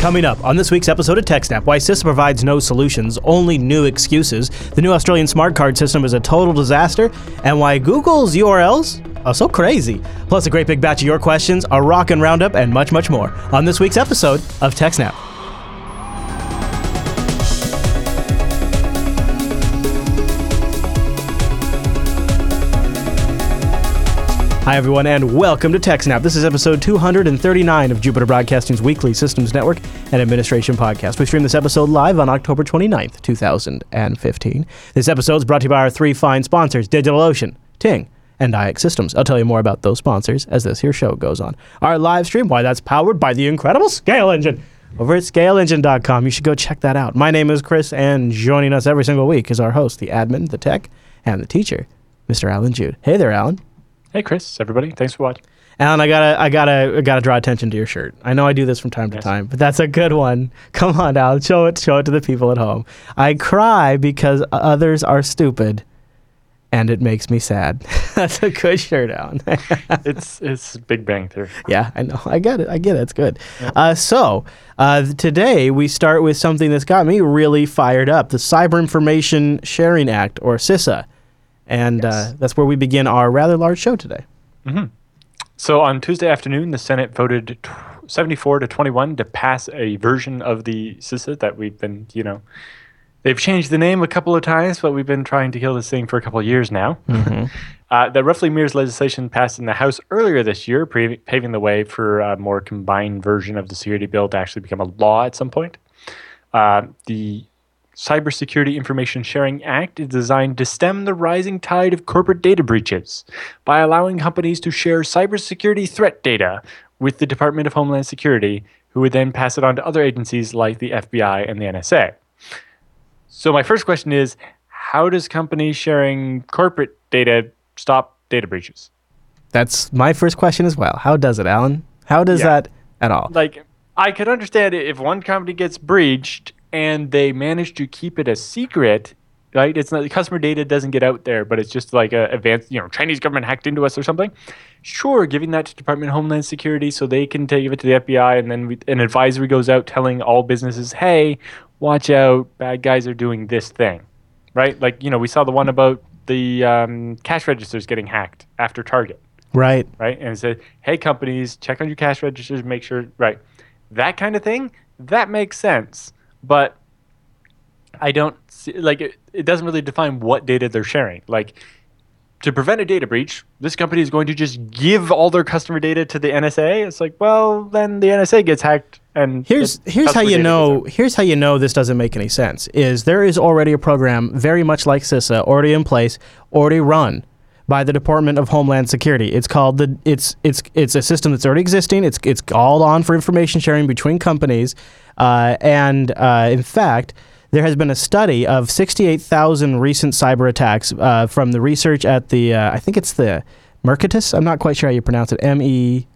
Coming up on this week's episode of TechSnap, why CISA provides no solutions, only new excuses, the new Australian smart card system is a total disaster, and why Google's URLs are so crazy. Plus, a great big batch of your questions, a rockin' roundup, and much, much more on this week's episode of TechSnap. Hi, everyone, and welcome to TechSnap. This is episode 239 of Jupiter Broadcasting's weekly Systems Network and Administration podcast. We stream this episode live on October 29th, 2015. This episode is brought to you by our three fine sponsors DigitalOcean, Ting, and IX Systems. I'll tell you more about those sponsors as this here show goes on. Our live stream, why that's powered by the incredible Scale Engine. Over at scaleengine.com, you should go check that out. My name is Chris, and joining us every single week is our host, the admin, the tech, and the teacher, Mr. Allan Jude. Hey there, Allan. Hey, Chris, everybody. Thanks for watching. Allan, I gotta, I gotta, I gotta draw attention to your shirt. I know I do this from time to time, but that's a good one. Come on, Allan, show it, show it to the people at home. I cry because others are stupid, and it makes me sad. that's a good shirt, Allan. It's it's Big Bang Theory. yeah, I know, I get it, I get it. It's good. Uh, so uh, today we start with something that's got me really fired up: the Cyber Information Sharing Act, or CISA, and uh, that's where we begin our rather large show today. So on Tuesday afternoon, the Senate voted tw 74 to 21 to pass a version of the CISA that we've been, you know, they've changed the name a couple of times, but we've been trying to kill this thing for a couple of years now. uh, that roughly mirrors legislation passed in the House earlier this year, pre- paving the way for a more combined version of the security bill to actually become a law at some point. Uh, the Cybersecurity Information Sharing Act is designed to stem the rising tide of corporate data breaches by allowing companies to share cybersecurity threat data with the Department of Homeland Security, who would then pass it on to other agencies like the FBI and the NSA. So, my first question is how does companies sharing corporate data stop data breaches? That's my first question as well. How does it, Allan? How does Yeah. that at all? like I could understand it if one company gets breached and they manage to keep it a secret, right? It's not the customer data doesn't get out there, but it's just like a advanced, you know, Chinese government hacked into us or something. Sure, giving that to Department of Homeland Security so they can take it to the FBI, and then we, an advisory goes out telling all businesses, "Hey, watch out! Bad guys are doing this thing." Right? Like you know, we saw the one about the um, cash registers getting hacked after Target Right. right? And it said, hey, companies, check on your cash registers, make sure, right? That kind of thing, that makes sense. But I don't see, like, it, it doesn't really define what data they're sharing. Like, to prevent a data breach, this company is going to just give all their customer data to the NSA. It's like, well, then the NSA gets hacked, and Here's here's how you know here's how you know this doesn't make any sense. Is there is already a program very much like CISA already in place, already run by the Department of Homeland Security. It's called the it's it's it's a system that's already existing. It's it's all on for information sharing between companies, uh, and uh, in fact. There has been a study of 68,000 recent cyber attacks uh, from the research at the, uh, I think it's the Mercatus. I'm not quite sure how you pronounce it. M E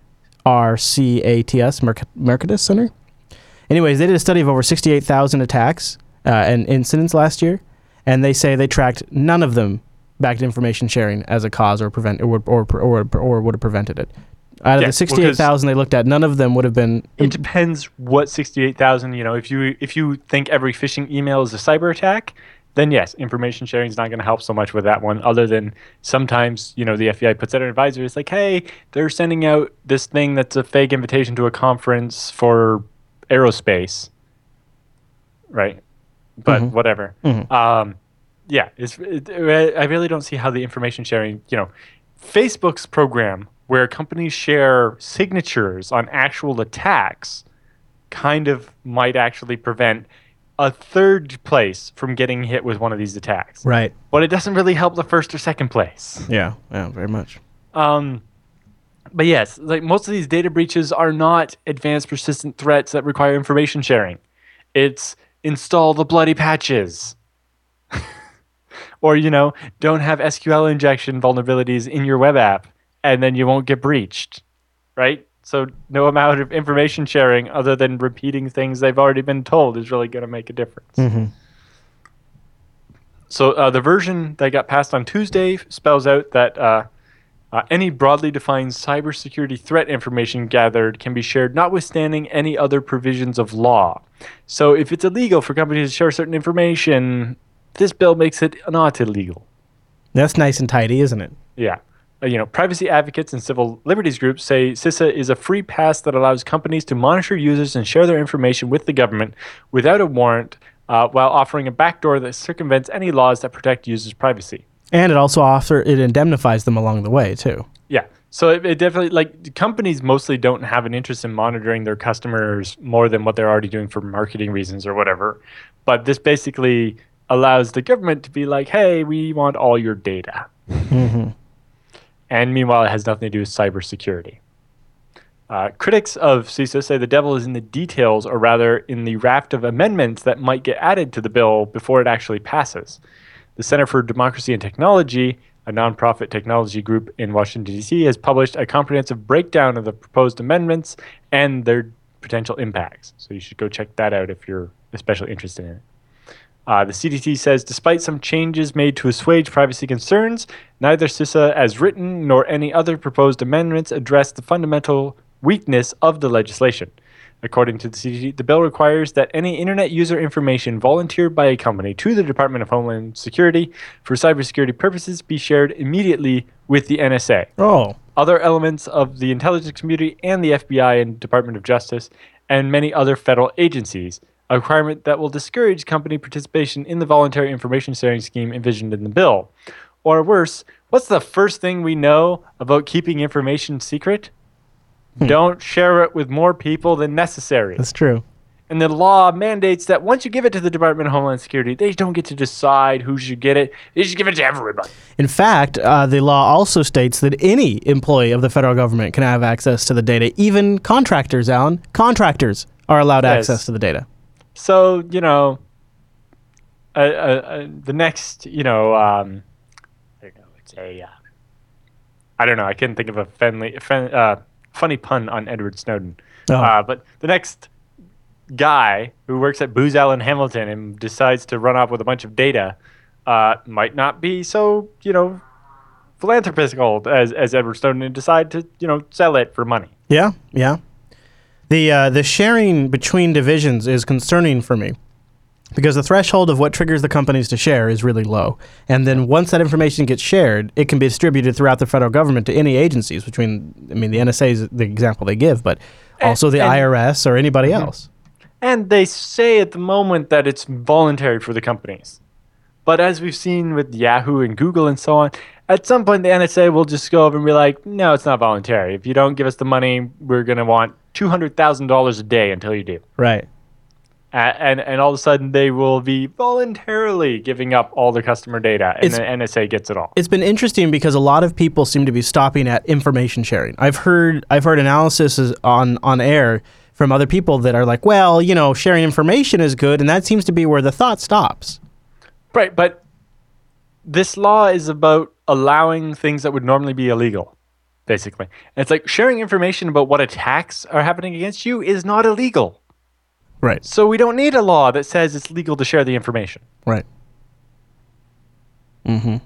R C A T S, Mercatus Center. Anyways, they did a study of over 68,000 attacks uh, and incidents last year, and they say they tracked none of them back to information sharing as a cause or prevent or or or, or, would have prevented it. Out of Yeah, the 68,000 they looked at, none of them would have been. It depends what sixty-eight thousand. You know, if you if you think every phishing email is a cyber attack, then yes, information sharing is not going to help so much with that one. Other than sometimes, you know, the FBI puts out an advisory. It's like, hey, they're sending out this thing that's a fake invitation to a conference for aerospace, right? But Mhm. whatever. Mhm. Um, yeah, it's. It, I really don't see how the information sharing. You know, Facebook's program where companies share signatures on actual attacks kind of might actually prevent a third place from getting hit with one of these attacks. Right. But it doesn't really help the first or second place. Yeah. Yeah. Very much. Um, but yes, like most of these data breaches are not advanced persistent threats that require information sharing. It's install the bloody patches. or, you know, don't have SQL injection vulnerabilities in your web app and then you won't get breached. Right? So no amount of information sharing other than repeating things they've already been told is really going to make a difference. Mm-hmm. So uh, the version that got passed on Tuesday spells out that uh, Uh, any broadly defined cybersecurity threat information gathered can be shared, notwithstanding any other provisions of law. So, if it's illegal for companies to share certain information, this bill makes it not illegal. That's nice and tidy, isn't it? Yeah. Uh, you know, privacy advocates and civil liberties groups say CISA is a free pass that allows companies to monitor users and share their information with the government without a warrant, uh, while offering a backdoor that circumvents any laws that protect users' privacy. And it also offer it indemnifies them along the way too. Yeah. So it, it definitely like companies mostly don't have an interest in monitoring their customers more than what they're already doing for marketing reasons or whatever. But this basically allows the government to be like, "Hey, we want all your data." And meanwhile, it has nothing to do with cybersecurity. Uh, critics of CISA say the devil is in the details, or rather, in the raft of amendments that might get added to the bill before it actually passes. The Center for Democracy and Technology, a nonprofit technology group in Washington, D.C., has published a comprehensive breakdown of the proposed amendments and their potential impacts. So you should go check that out if you're especially interested in it. Uh, the CDC says despite some changes made to assuage privacy concerns, neither CISA as written nor any other proposed amendments address the fundamental weakness of the legislation. According to the CDC, the bill requires that any internet user information volunteered by a company to the Department of Homeland Security for cybersecurity purposes be shared immediately with the NSA Oh, other elements of the intelligence community and the FBI and Department of Justice, and many other federal agencies, a requirement that will discourage company participation in the voluntary information sharing scheme envisioned in the bill. Or worse, what's the first thing we know about keeping information secret? Don't share it with more people than necessary. that's true. And the law mandates that once you give it to the Department of Homeland Security, they don't get to decide who should get it. They should give it to everybody. In fact, uh, the law also states that any employee of the federal government can have access to the data. Even contractors, Allan, contractors are allowed Yes. access to the data. So you know, uh, uh, the next you know, um, I don't know, it's a, uh, I don't know, I couldn't think of a friendly, fen- uh, funny pun on Edward Snowden. Oh. Uh, but the next guy who works at Booz Allen Hamilton and decides to run off with a bunch of data uh, might not be so you know philanthropical as as Edward Snowden and decide to you know sell it for money. Yeah, yeah. The uh, the sharing between divisions is concerning for me because the threshold of what triggers the companies to share is really low. And then once that information gets shared, it can be distributed throughout the federal government to any agencies. Between, I mean, the NSA is the example they give, but also the and- IRS or anybody else. And they say at the moment that it's voluntary for the companies. But as we've seen with Yahoo and Google and so on, at some point the NSA will just go over and be like, no, it's not voluntary. If you don't give us the money, we're going to want $200,000 a day until you do. Right. And, and all of a sudden they will be voluntarily giving up all their customer data, and It's- the NSA gets it all. It's been interesting because a lot of people seem to be stopping at information sharing. I've heard I've heard analysis on on air from other people that are like, well, you know, sharing information is good, and that seems to be where the thought stops. Right, but this law is about allowing things that would normally be illegal, basically. And it's like sharing information about what attacks are happening against you is not illegal. Right. So we don't need a law that says it's legal to share the information. Right. Mm-hmm.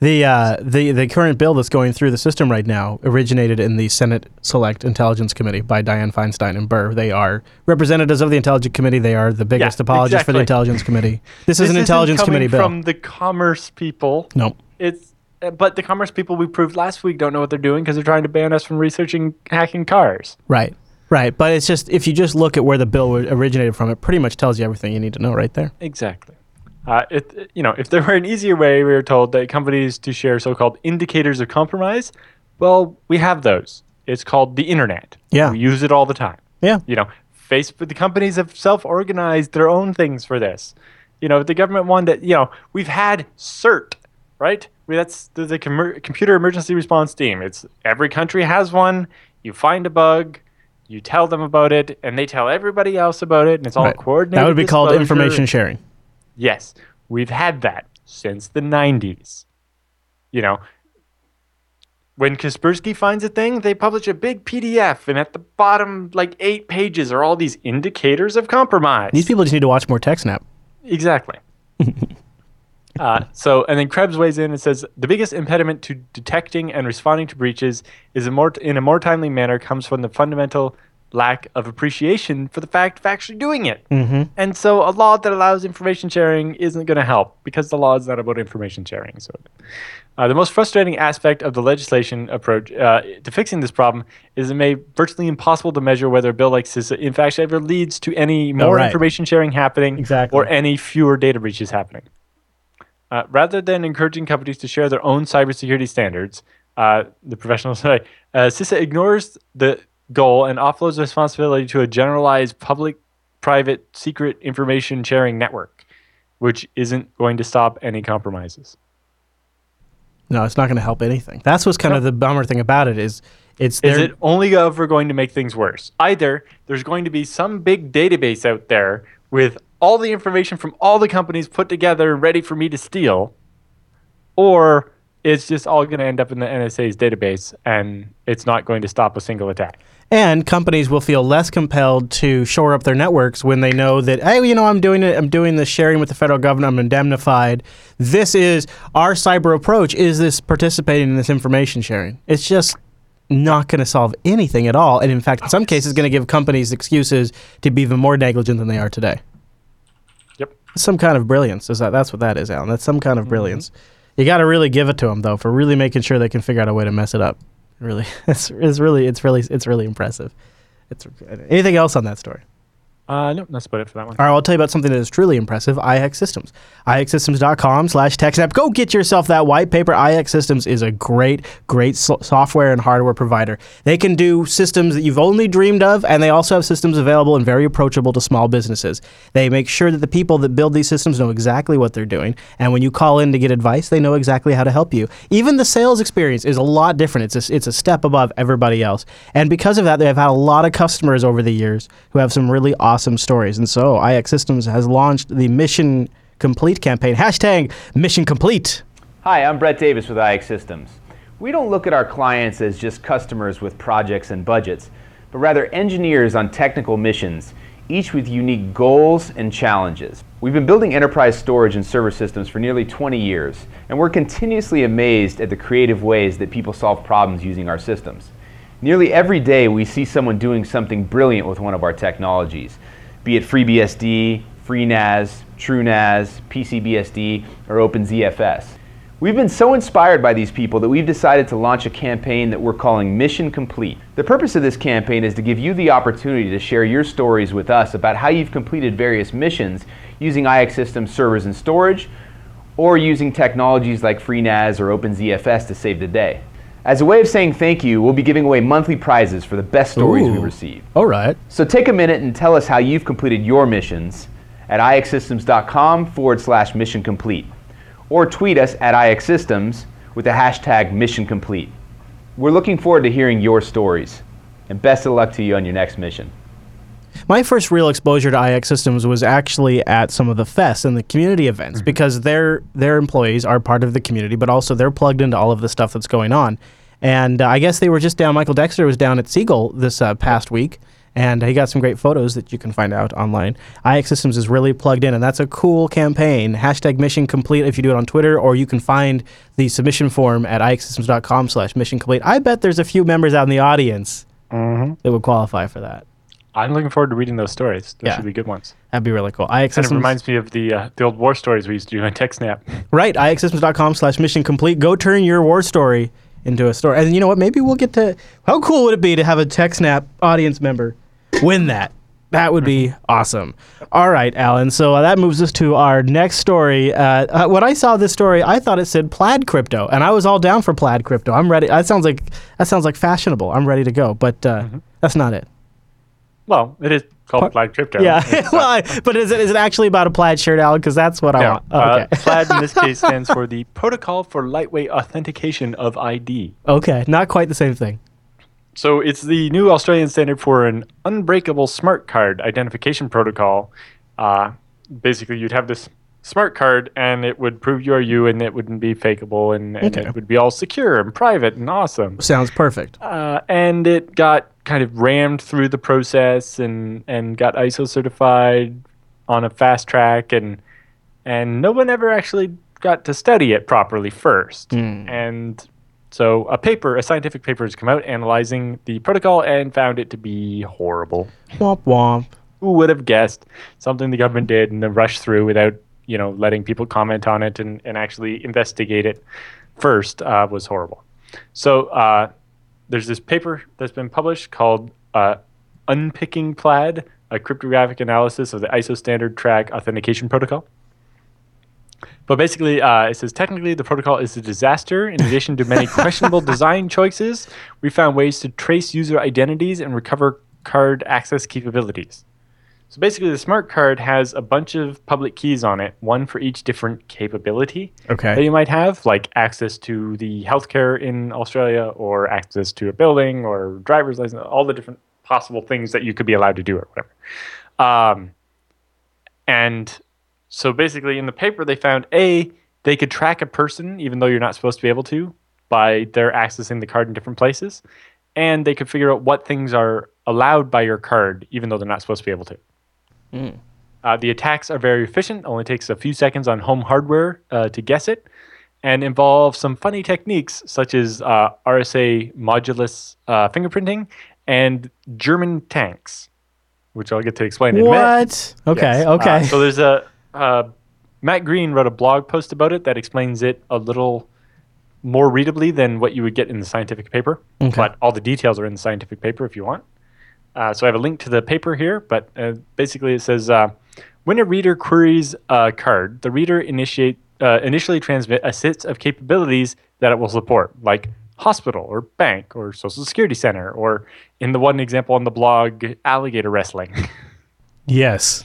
The uh, the the current bill that's going through the system right now originated in the Senate Select Intelligence Committee by Dianne Feinstein and Burr. They are representatives of the Intelligence Committee. They are the biggest Yeah, apologists for the. Intelligence Committee. This, is an Intelligence Committee bill. from the commerce people. no. It's uh, but the commerce people we proved last week don't know what they're doing because they're trying to ban us from researching hacking cars. Right. Right. But it's just if you just look at where the bill originated from, it pretty much tells you everything you need to know right there. Exactly. Uh, it, you know, if there were an easier way, we were told that companies to share so-called indicators of compromise. Well, we have those. It's called the internet. Yeah. we use it all the time. Yeah. You know, Facebook. The companies have self-organized their own things for this. You know, the government wanted. You know, we've had CERT, right? I mean, that's the, the commer computer emergency response team. It's every country has one. You find a bug. You tell them about it, and they tell everybody else about it, and it's all Right. coordinated. That would be called information sharing. Yes, we've had that since the 90s. You know, when Kaspersky finds a thing, they publish a big PDF, and at the bottom, like eight pages, are all these indicators of compromise. These people just need to watch more TechSnap. exactly. Uh, so, and then Krebs weighs in and says the biggest impediment to detecting and responding to breaches is a more in a more timely manner comes from the fundamental lack of appreciation for the fact of actually doing it. Mm-hmm. And so, a law that allows information sharing isn't going to help because the law is not about information sharing. So, uh, the most frustrating aspect of the legislation approach uh, to fixing this problem is it made virtually impossible to measure whether a bill like CISA in fact ever leads to any more right. information sharing happening Exactly. or any fewer data breaches happening. Uh, rather than encouraging companies to share their own cybersecurity standards, uh, the professionals say, uh, CISA ignores the goal and offloads responsibility to a generalized public private secret information sharing network, which isn't going to stop any compromises. No, it's not going to help anything. That's what's kind of the bummer thing about it is it's Is it only ever going to make things worse? Either there's going to be some big database out there with all the information from all the companies put together ready for me to steal, or it's just all going to end up in the NSA's database and it's not going to stop a single attack. And companies will feel less compelled to shore up their networks when they know that, hey, you know, I'm doing it. I'm doing this sharing with the federal government. I'm indemnified. This is our cyber approach. Is this participating in this information sharing? It's just not going to solve anything at all. And in fact, in some cases, going to give companies excuses to be even more negligent than they are today. Yep. Some kind of brilliance. Is that? That's what that is, Allan. That's some kind of mm-hmm. brilliance. You got to really give it to them though for really making sure they can figure out a way to mess it up. Really, it's, it's really, it's really, it's really impressive. It's anything else on that story? Uh, that's about it for that one. All right, I'll tell you about something that is truly impressive. IX Systems. IXsystems.com slash TechSnap. Go get yourself that white paper. IX Systems is a great, great so- software and hardware provider. They can do systems that you've only dreamed of, and they also have systems available and very approachable to small businesses. They make sure that the people that build these systems know exactly what they're doing, and when you call in to get advice, they know exactly how to help you. Even the sales experience is a lot different. It's a, it's a step above everybody else. And because of that, they have had a lot of customers over the years who have some really awesome stories. And so IX Systems has launched the Mission Complete campaign. Hashtag Mission Complete. Hi, I'm Brett Davis with IX Systems. We don't look at our clients as just customers with projects and budgets, but rather engineers on technical missions, each with unique goals and challenges. We've been building enterprise storage and server systems for nearly 20 years, and we're continuously amazed at the creative ways that people solve problems using our systems. Nearly every day, we see someone doing something brilliant with one of our technologies, be it FreeBSD, FreeNAS, TrueNAS, PCBSD, or OpenZFS. We've been so inspired by these people that we've decided to launch a campaign that we're calling Mission Complete. The purpose of this campaign is to give you the opportunity to share your stories with us about how you've completed various missions using IX Systems servers and storage, or using technologies like FreeNAS or OpenZFS to save the day. As a way of saying thank you, we'll be giving away monthly prizes for the best stories we Ooh. receive. All right. So take a minute and tell us how you've completed your missions at ixsystems.com forward slash mission complete. Or tweet us at ixsystems with the hashtag mission complete. We're looking forward to hearing your stories. And best of luck to you on your next mission. My first real exposure to IX Systems was actually at some of the fests and the community events because their their employees are part of the community, but also they're plugged into all of the stuff that's going on. And uh, I guess they were just down. Michael Dexter was down at SeaGL this uh, past week, and he got some great photos that you can find out online. IX Systems is really plugged in, and that's a cool campaign. Hashtag Mission Complete if you do it on Twitter, or you can find the submission form at ixsystems.com/slash Mission Complete. I bet there's a few members out in the audience that would qualify for that. I'm looking forward to reading those stories. Those Yeah. should be good ones. That'd be really cool. IX Kind of Systems, reminds me of the uh, the old war stories we used to do on TechSnap. right? IXsystems.com slash mission complete. Go turn your war story into a story. And you know what? Maybe we'll get to. How cool would it be to have a TechSnap audience member win that? That would be awesome. All right, Alan. So uh, that moves us to our next story. Uh, uh, when I saw this story, I thought it said plaid crypto, and I was all down for plaid crypto. I'm ready. That sounds like that sounds like fashionable. I'm ready to go. But uh, that's not it. Well, it is called Plaid Crypto. Yeah. Uh, well, I, but is it is it actually about a plaid shirt, Allan? Because that's what I no, want. Oh, uh, okay. Plaid in this case stands for the Protocol for Lightweight Authentication of ID. okay. Not quite the same thing. So it's the new Australian standard for an unbreakable smart card identification protocol. Uh, basically, you'd have this smart card, and it would prove you are you, and it wouldn't be fakeable, and, and Okay. it would be all secure and private and awesome. Sounds perfect. Uh, and it got kind of rammed through the process and, and got ISO certified on a fast track, and and no one ever actually got to study it properly first. And so a paper, a scientific paper has come out analyzing the protocol and found it to be horrible. Womp womp. Who would have guessed something the government did and then rushed through without, you know, letting people comment on it and, and actually investigate it first uh, was horrible. So uh, there's this paper that's been published called uh, Unpicking Plaid, a cryptographic analysis of the ISO standard track authentication protocol. But basically, uh, it says technically the protocol is a disaster. In addition to many questionable design choices, we found ways to trace user identities and recover card access capabilities. So basically, the smart card has a bunch of public keys on it, one for each different capability that you might have, like access to the healthcare in Australia, or access to a building, or driver's license, all the different possible things that you could be allowed to do, or whatever. Um, and so basically, in the paper, they found a they could track a person even though you're not supposed to be able to by their accessing the card in different places, and they could figure out what things are allowed by your card even though they're not supposed to be able to. Uh, the attacks are very efficient. Only takes a few seconds on home hardware uh, to guess it, and involve some funny techniques such as uh, RSA modulus uh, fingerprinting and German tanks, which I'll get to explain in a minute. What? Okay. Yes. Okay. Uh, so there's a uh, Matt Green wrote a blog post about it that explains it a little more readably than what you would get in the scientific paper. Okay. But all the details are in the scientific paper if you want. Uh, so I have a link to the paper here, but uh, basically it says uh, when a reader queries a card, the reader initiate uh, initially transmit a set of capabilities that it will support, like hospital or bank or social security center, or in the one example on the blog, alligator wrestling. yes.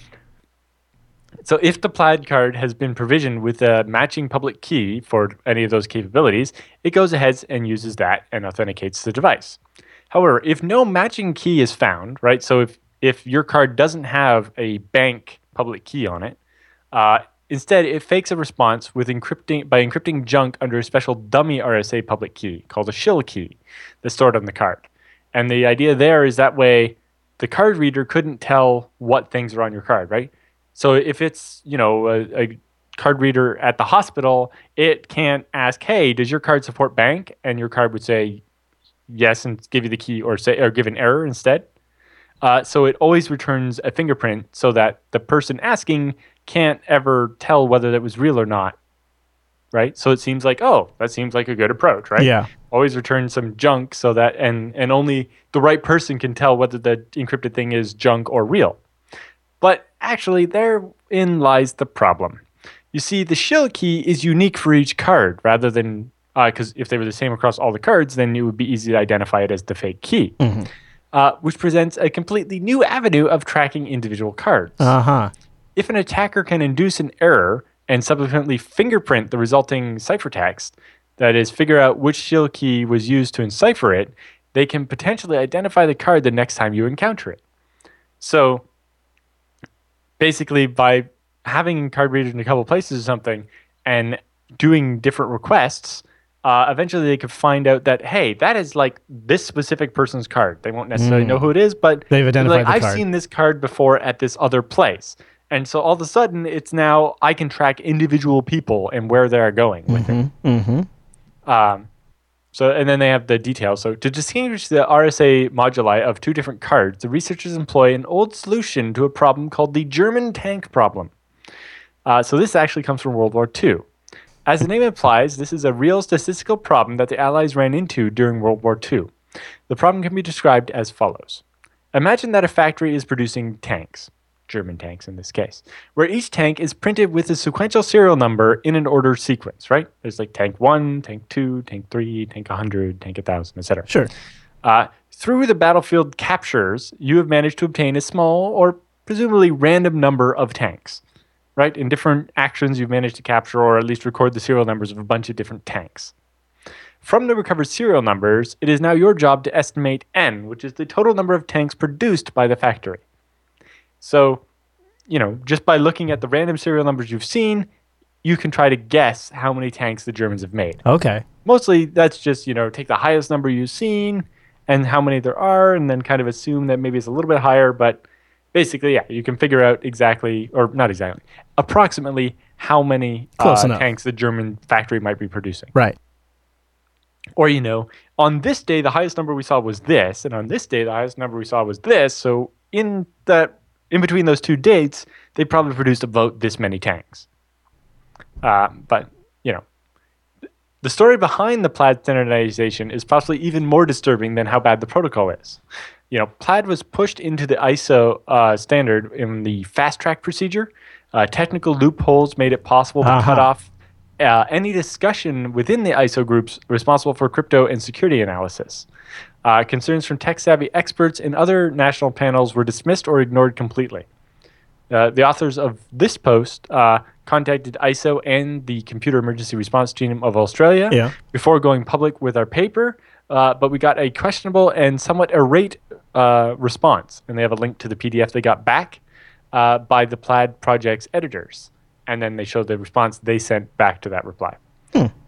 So if the plaid card has been provisioned with a matching public key for any of those capabilities, it goes ahead and uses that and authenticates the device. However, if no matching key is found, right? So if if your card doesn't have a bank public key on it, uh, instead it fakes a response with encrypting by encrypting junk under a special dummy RSA public key called a shill key that's stored on the card. And the idea there is that way the card reader couldn't tell what things are on your card, right? So if it's you know a, a card reader at the hospital, it can't ask, "Hey, does your card support bank?" And your card would say yes and give you the key, or say or give an error instead. Uh, so it always returns a fingerprint, so that the person asking can't ever tell whether that was real or not. Right. So it seems like, oh, that seems like a good approach, right? Yeah. always return some junk so that and and only the right person can tell whether the encrypted thing is junk or real. But actually therein lies the problem. You see, the shill key is unique for each card rather than because if they were the same across all the cards, then it would be easy to identify it as the fake key, uh, which presents a completely new avenue of tracking individual cards Uh huh. if an attacker can induce an error and subsequently fingerprint the resulting ciphertext, that is, figure out which shill key was used to encipher it, they can potentially identify the card the next time you encounter it. So basically, by having card readers in a couple places or something and doing different requests, uh, eventually they could find out that hey, that is like this specific person's card. They won't necessarily know who it is, but They've identified like, the I've card." seen this card before at this other place. And so all of a sudden, it's now I can track individual people and where they are going with it. Mm-hmm. Um, so, and then they have the details. So, to distinguish the RSA moduli of two different cards, the researchers employ an old solution to a problem called the German tank problem. Uh, so, this actually comes from World War II. As the name implies, this is a real statistical problem that the Allies ran into during World War II. The problem can be described as follows Imagine that a factory is producing tanks, German tanks in this case, where each tank is printed with a sequential serial number in an order sequence, right? There's like tank 1, tank 2, tank 3, tank 100, tank 1000, etc. Sure. Uh, through the battlefield captures, you have managed to obtain a small or presumably random number of tanks, right? In different actions, you've managed to capture or at least record the serial numbers of a bunch of different tanks. From the recovered serial numbers, it is now your job to estimate N, which is the total number of tanks produced by the factory. So, you know, just by looking at the random serial numbers you've seen, you can try to guess how many tanks the Germans have made Okay. mostly that's just you know take the highest number you've seen and how many there are and then kind of assume that maybe it's a little bit higher but basically yeah you can figure out exactly or not exactly approximately how many uh, tanks the German factory might be producing. Right. Or, you know, on this day, the highest number we saw was this, and on this day, the highest number we saw was this. So, in that, in between those two dates, they probably produced about this many tanks. Uh, but, you know, the story behind the plaid standardization is possibly even more disturbing than how bad the protocol is. You know, plaid was pushed into the ISO uh, standard in the fast track procedure. Uh, technical loopholes made it possible to cut Uh-huh. off uh, any discussion within the ISO groups responsible for crypto and security analysis. Uh, concerns from tech savvy experts and other national panels were dismissed or ignored completely. Uh, the authors of this post uh, contacted ISO and the Computer Emergency Response Team of Australia Yeah. before going public with our paper, uh, but we got a questionable and somewhat irate uh, response. And they have a link to the PDF they got back uh, by the Plaid project's editors. And then they showed the response they sent back to that reply.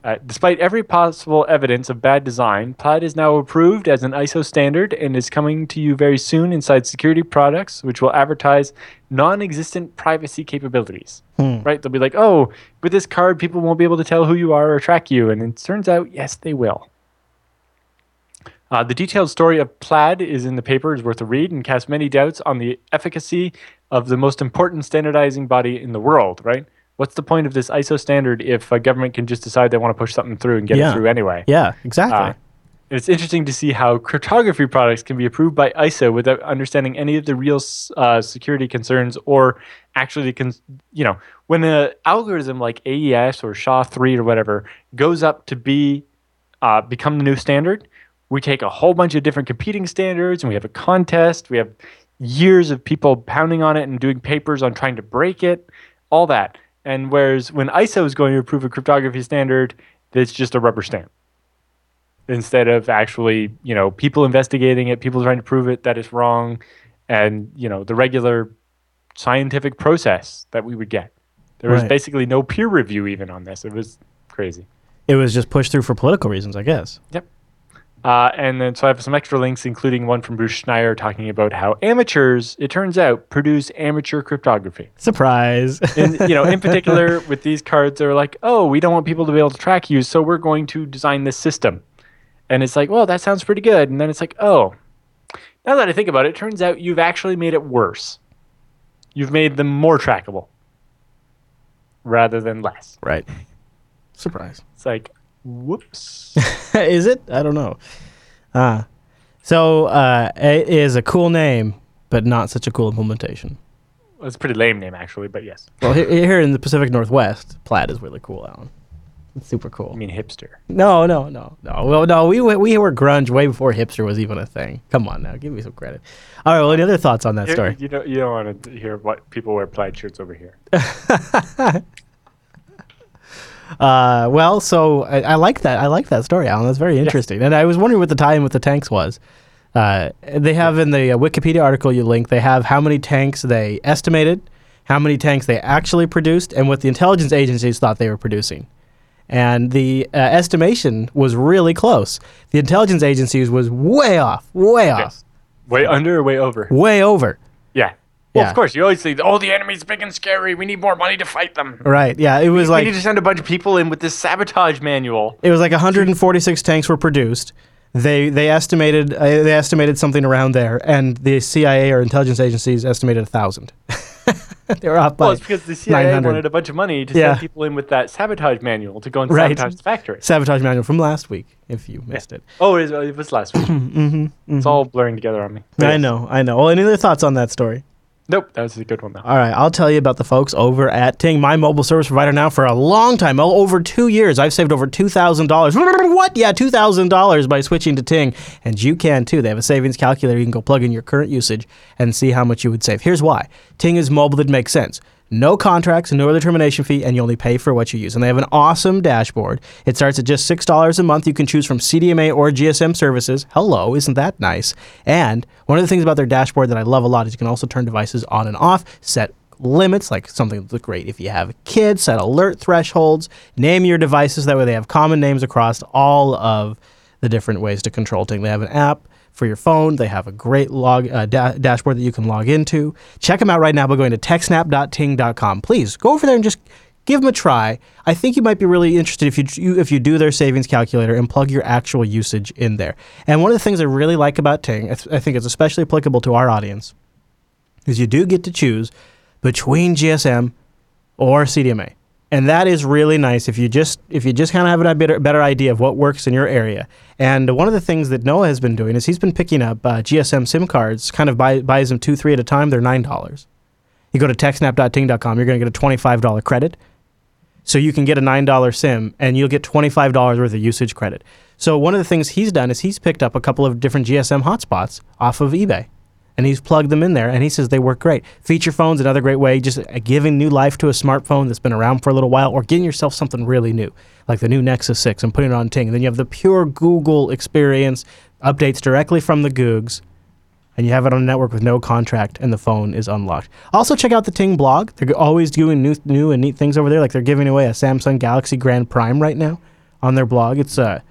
Uh, despite every possible evidence of bad design, Plaid is now approved as an ISO standard and is coming to you very soon inside security products, which will advertise non existent privacy capabilities. Right? They'll be like, oh, with this card, people won't be able to tell who you are or track you. And it turns out, yes, they will. Uh, the detailed story of Plaid is in the paper, is worth a read, and casts many doubts on the efficacy of the most important standardizing body in the world, right? What's the point of this ISO standard if a government can just decide they want to push something through and get Yeah. it through anyway? Yeah, exactly. Uh, it's interesting to see how cryptography products can be approved by ISO without understanding any of the real uh, security concerns or actually, con- you know, when an algorithm like AES or SHA-3 or whatever goes up to be uh, become the new standard, we take a whole bunch of different competing standards and we have a contest. We have years of people pounding on it and doing papers on trying to break it, all that. And whereas when ISO is going to approve a cryptography standard, it's just a rubber stamp instead of actually, you know, people investigating it, people trying to prove it that it's wrong, and you know, the regular scientific process that we would get. There was Right. basically no peer review even on this. It was crazy. It was just pushed through for political reasons, I guess. Yep. Uh, and then so I have some extra links, including one from Bruce Schneier talking about how amateurs, it turns out, produce amateur cryptography. Surprise. And you know, in particular, with these cards, they're like, "Oh, we don't want people to be able to track you, so we're going to design this system." And it's like, "Well, that sounds pretty good." And then it's like, "Oh, now that I think about it, it turns out you've actually made it worse. You've made them more trackable rather than less." right. Surprise. It's like, whoops. is it? I don't know. Ah. so uh, it is a cool name, but not such a cool implementation. Well, it's a pretty lame name, actually, but yes. Well, he- here in the Pacific Northwest, plaid is really cool, Allan. It's super cool. I mean, hipster. No, no, no, no. Well, no, we were- we were grunge way before hipster was even a thing. Come on now, give me some credit. All right. Well, any other thoughts on that You- story? You don't, you don't want to hear what people wear plaid shirts over here. Uh, well, so I, I like that. I like that story, Allan. That's very interesting. And I was wondering what the tie-in with the tanks was. Uh, they have in the uh, Wikipedia article you link. They have how many tanks they estimated, how many tanks they actually produced, and what the intelligence agencies thought they were producing. And the uh, estimation was really close. The intelligence agencies was way off, way off, Yes. Way under or way over? way over. Yeah. Well, Yeah. of course, you always say, oh, the enemy's big and scary. We need more money to fight them. Right? Yeah. It was we like we need to send a bunch of people in with this sabotage manual. It was like 146 tanks were produced. They they estimated uh, they estimated something around there, and the CIA or intelligence agencies estimated a thousand. they were off by Well, it's because the CIA wanted a bunch of money to Yeah. send people in with that sabotage manual to go and Right. sabotage the factory. sabotage manual from last week. If you missed it, Oh, it was, it was last week. It's all blurring together on me. But Mm-hmm, I yes. know, I know. Well, any other thoughts on that story? Nope, that was a good one though. All right, I'll tell you about the folks over at Ting, my mobile service provider now for a long time, over two years. I've saved over $2,000. What? Yeah, $2,000 by switching to Ting. And you can too. They have a savings calculator. You can go plug in your current usage and see how much you would save. Here's why Ting is mobile that makes sense. No contracts, no other termination fee, and you only pay for what you use. And they have an awesome dashboard. It starts at just $6 a month. You can choose from CDMA or GSM services. Hello, isn't that nice? And one of the things about their dashboard that I love a lot is you can also turn devices on and off, set limits, like something that's great if you have kids, set alert thresholds, name your devices. That way they have common names across all of the different ways to control things. They have an app for your phone. They have a great log uh, da- dashboard that you can log into. Check them out right now by going to techsnap.ting.com. Please go over there and just give them a try. I think you might be really interested if you, you if you do their savings calculator and plug your actual usage in there. And one of the things I really like about Ting, I, th- I think it's especially applicable to our audience, is you do get to choose between GSM or CDMA. And that is really nice if you just if you just kind of have a better, better idea of what works in your area. And one of the things that Noah has been doing is he's been picking up uh, GSM SIM cards, kind of buy, buys them two, three at a time. They're nine dollars. You go to techsnap.ting.com, you're going to get a twenty-five dollar credit. So you can get a nine dollar SIM, and you'll get twenty-five dollars worth of usage credit. So one of the things he's done is he's picked up a couple of different GSM hotspots off of eBay and he's plugged them in there and he says they work great. Feature phone's another great way, just giving new life to a smartphone that's been around for a little while or getting yourself something really new, like the new Nexus 6 and putting it on Ting. And then you have the pure Google experience, updates directly from the Googs, and you have it on a network with no contract and the phone is unlocked. Also check out the Ting blog. They're always doing new new and neat things over there. Like they're giving away a Samsung Galaxy Grand Prime right now on their blog. It's uh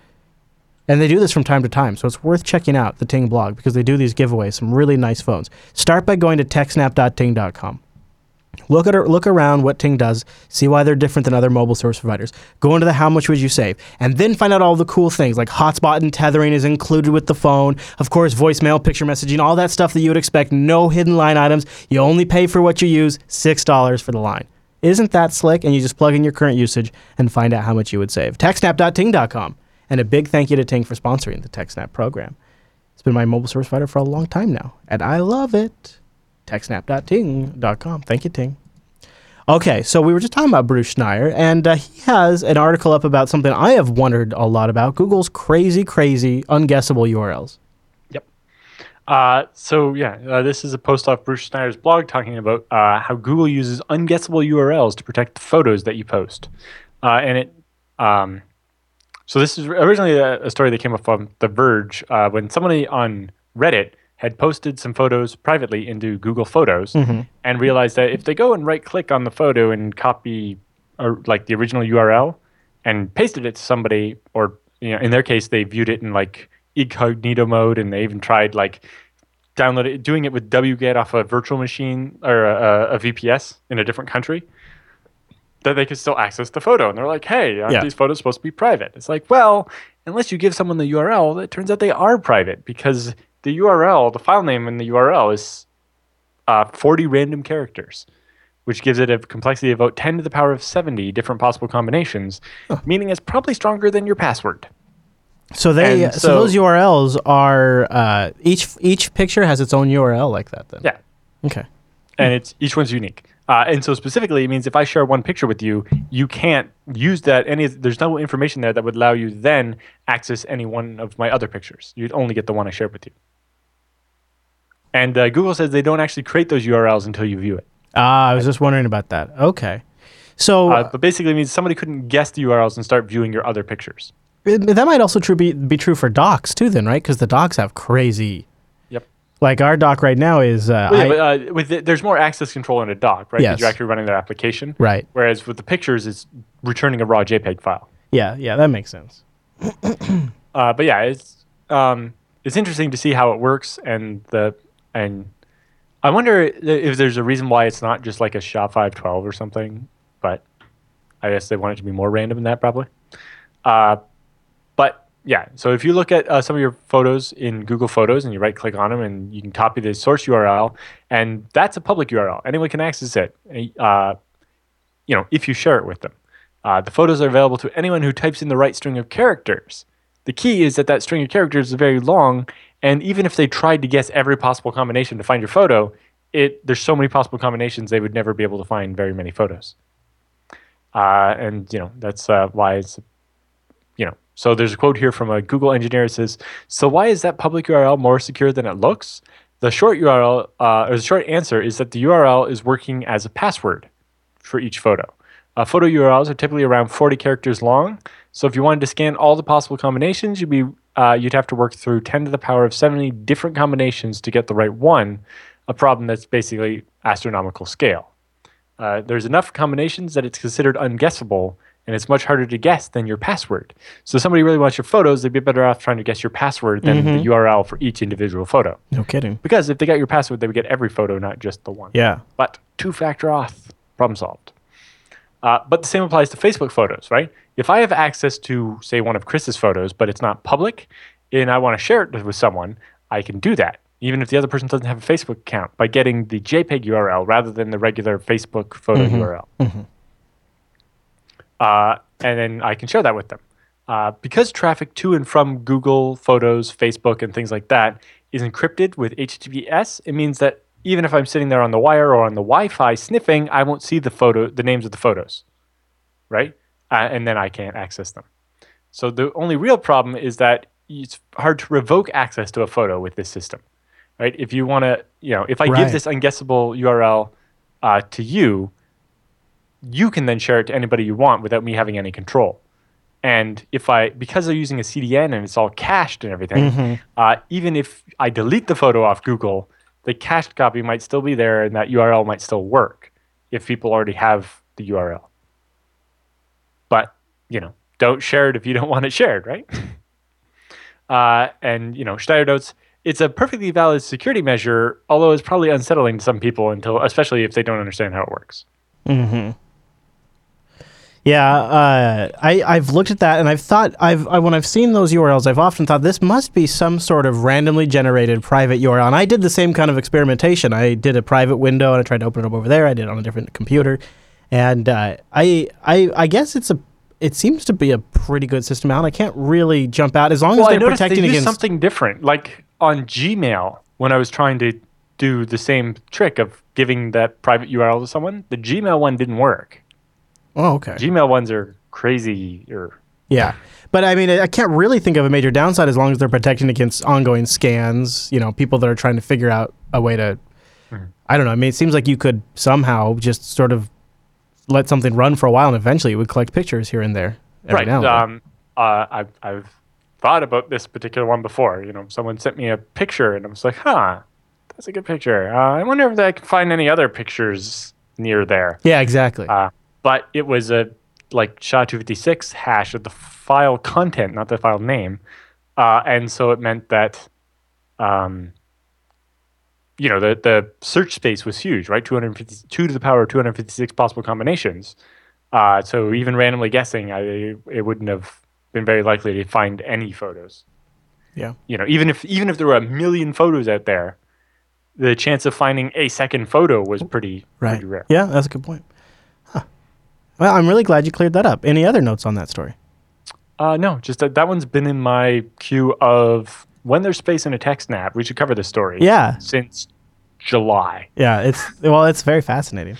and they do this from time to time, so it's worth checking out the Ting blog because they do these giveaways, some really nice phones. Start by going to techsnap.ting.com. Look at look around what Ting does, see why they're different than other mobile service providers. Go into the how much would you save, and then find out all the cool things like hotspot and tethering is included with the phone. Of course, voicemail, picture messaging, all that stuff that you would expect. No hidden line items. You only pay for what you use. Six dollars for the line. Isn't that slick? And you just plug in your current usage and find out how much you would save. TechSnap.ting.com. And a big thank you to Ting for sponsoring the TechSnap program. It's been my mobile service provider for a long time now, and I love it. TechSnap.ting.com. Thank you, Ting. Okay, so we were just talking about Bruce Schneier, and uh, he has an article up about something I have wondered a lot about Google's crazy, crazy, unguessable URLs. Yep. Uh, so, yeah, uh, this is a post off Bruce Schneier's blog talking about uh, how Google uses unguessable URLs to protect the photos that you post. Uh, and it. Um, so this is originally a, a story that came up from The Verge uh, when somebody on Reddit had posted some photos privately into Google Photos Mm-hmm. and realized that if they go and right click on the photo and copy or like the original URL and pasted it to somebody or you know in their case they viewed it in like incognito mode and they even tried like downloading doing it with wget off a virtual machine or a, a VPS in a different country that they could still access the photo and they're like hey aren't Yeah. these photos supposed to be private it's like well unless you give someone the URL it turns out they are private because the URL the file name in the URL is uh, 40 random characters, which gives it a complexity of about 10 to the power of 70 different possible combinations, meaning it's probably stronger than your password. So they, so, so- those URLs are uh, each each picture has its own URL like that. Then Yeah. Okay. And it's each one's unique. Uh, and so specifically, it means if I share one picture with you, you can't use that. Any there's no information there that would allow you then access any one of my other pictures. You'd only get the one I shared with you. And uh, Google says they don't actually create those URLs until you view it. Ah, I was just wondering about that. Okay. So Uh, but basically, it means somebody couldn't guess the URLs and start viewing your other pictures. that might also true be, be true for docs too, then, right? Because the docs have crazy. Like our doc right now is uh, Well, yeah, I- but uh, with it, there's more access control in a doc, right? Yes. You're actually running their application. right. Whereas with the pictures, it's returning a raw JPEG file. Yeah, yeah, that makes sense. Uh, but yeah, it's um, it's interesting to see how it works, and the and I wonder if there's a reason why it's not just like a SHA five twelve or something. But I guess they want it to be more random than that, probably. Uh, yeah, so if you look at uh, some of your photos in Google Photos and you right click on them and you can copy the source URL, and that's a public URL. Anyone can access it. Uh, you know, if you share it with them. Uh, the photos are available to anyone who types in the right string of characters. The key is that that string of characters is very long, and even if they tried to guess every possible combination to find your photo, it there's so many possible combinations they would never be able to find very many photos. Uh, and you know that's uh, why it's you know. So there's a quote here from a Google engineer. It says, "So why is that public URL more secure than it looks?" The short URL uh, or the short answer is that the URL is working as a password for each photo. Uh, photo URLs are typically around 40 characters long. So if you wanted to scan all the possible combinations, you'd be uh, you'd have to work through 10 to the power of 70 different combinations to get the right one. A problem that's basically astronomical scale. Uh, there's enough combinations that it's considered unguessable, and it's much harder to guess than your password. So if somebody really wants your photos, they'd be better off trying to guess your password than the mm-hmm. URL for each individual photo. No kidding. Because if they got your password, they would get every photo, not just the one Yeah. but two factor auth problem solved Uh, but the same applies to Facebook photos, right? If I have access to, say, one of Chris's photos, but it's not public, and I want to share it with someone, I can do that, even if the other person doesn't have a Facebook account, by getting the JPEG URL rather than the regular Facebook photo mm-hmm. URL. Mm-hmm. Uh, and then I can share that with them. Uh, because traffic to and from Google Photos, Facebook, and things like that is encrypted with HTTPS, it means that even if I'm sitting there on the wire or on the Wi-Fi sniffing, I won't see the photo, the names of the photos, right? Uh, and then I can't access them. So the only real problem is that it's hard to revoke access to a photo with this system, right? If you want to, you know, if I Right. give this unguessable URL uh, to you, you can then share it to anybody you want without me having any control. And if I, because they're using a CDN and it's all cached and everything, uh, even if I delete the photo off Google, the cached copy might still be there and that URL might still work if people already have the URL. But, you know, don't share it if you don't want it shared, right? uh, and, you know, Schneider notes, it's a perfectly valid security measure, although it's probably unsettling to some people until, especially if they don't understand how it works. Yeah, uh, I I've looked at that and I've thought I've I, when I've seen those URLs, I've often thought this must be some sort of randomly generated private URL. And I did the same kind of experimentation. I did a private window and I tried to open it up over there. I did it on a different computer, and uh, I I I guess it's a it seems to be a pretty good system out. I can't really jump out as long Well, as they're they protecting used against. something different. Like on Gmail, when I was trying to do the same trick of giving that private URL to someone, the Gmail one didn't work. Oh, okay. Gmail ones are crazy or Yeah. But I mean, I can't really think of a major downside as long as they're protecting against ongoing scans, you know, people that are trying to figure out a way to, I don't know. I mean, it seems like you could somehow just sort of let something run for a while and eventually it would collect pictures here and there. Right. Um, uh, I've, I've thought about this particular one before. You know, someone sent me a picture, and I was like, "Huh, that's a good picture. Uh, I wonder if I can find any other pictures near there." yeah, exactly. Uh, but it was a like SHA-256 hash of the file content, not the file name, uh, and so it meant that, um, you know, the the search space was huge, right? 250, 2 to the power of 256 possible combinations. Uh, so even randomly guessing, I it wouldn't have been very likely to find any photos. yeah. You know, even if even if there were a million photos out there, the chance of finding a second photo was pretty Right. pretty rare. Yeah, that's a good point. Well, I'm really glad you cleared that up. Any other notes on that story? Uh, no, just that that one's been in my queue of when there's space in a TechSnap. We should cover this story. Yeah. Since July. Yeah, it's well, it's very fascinating.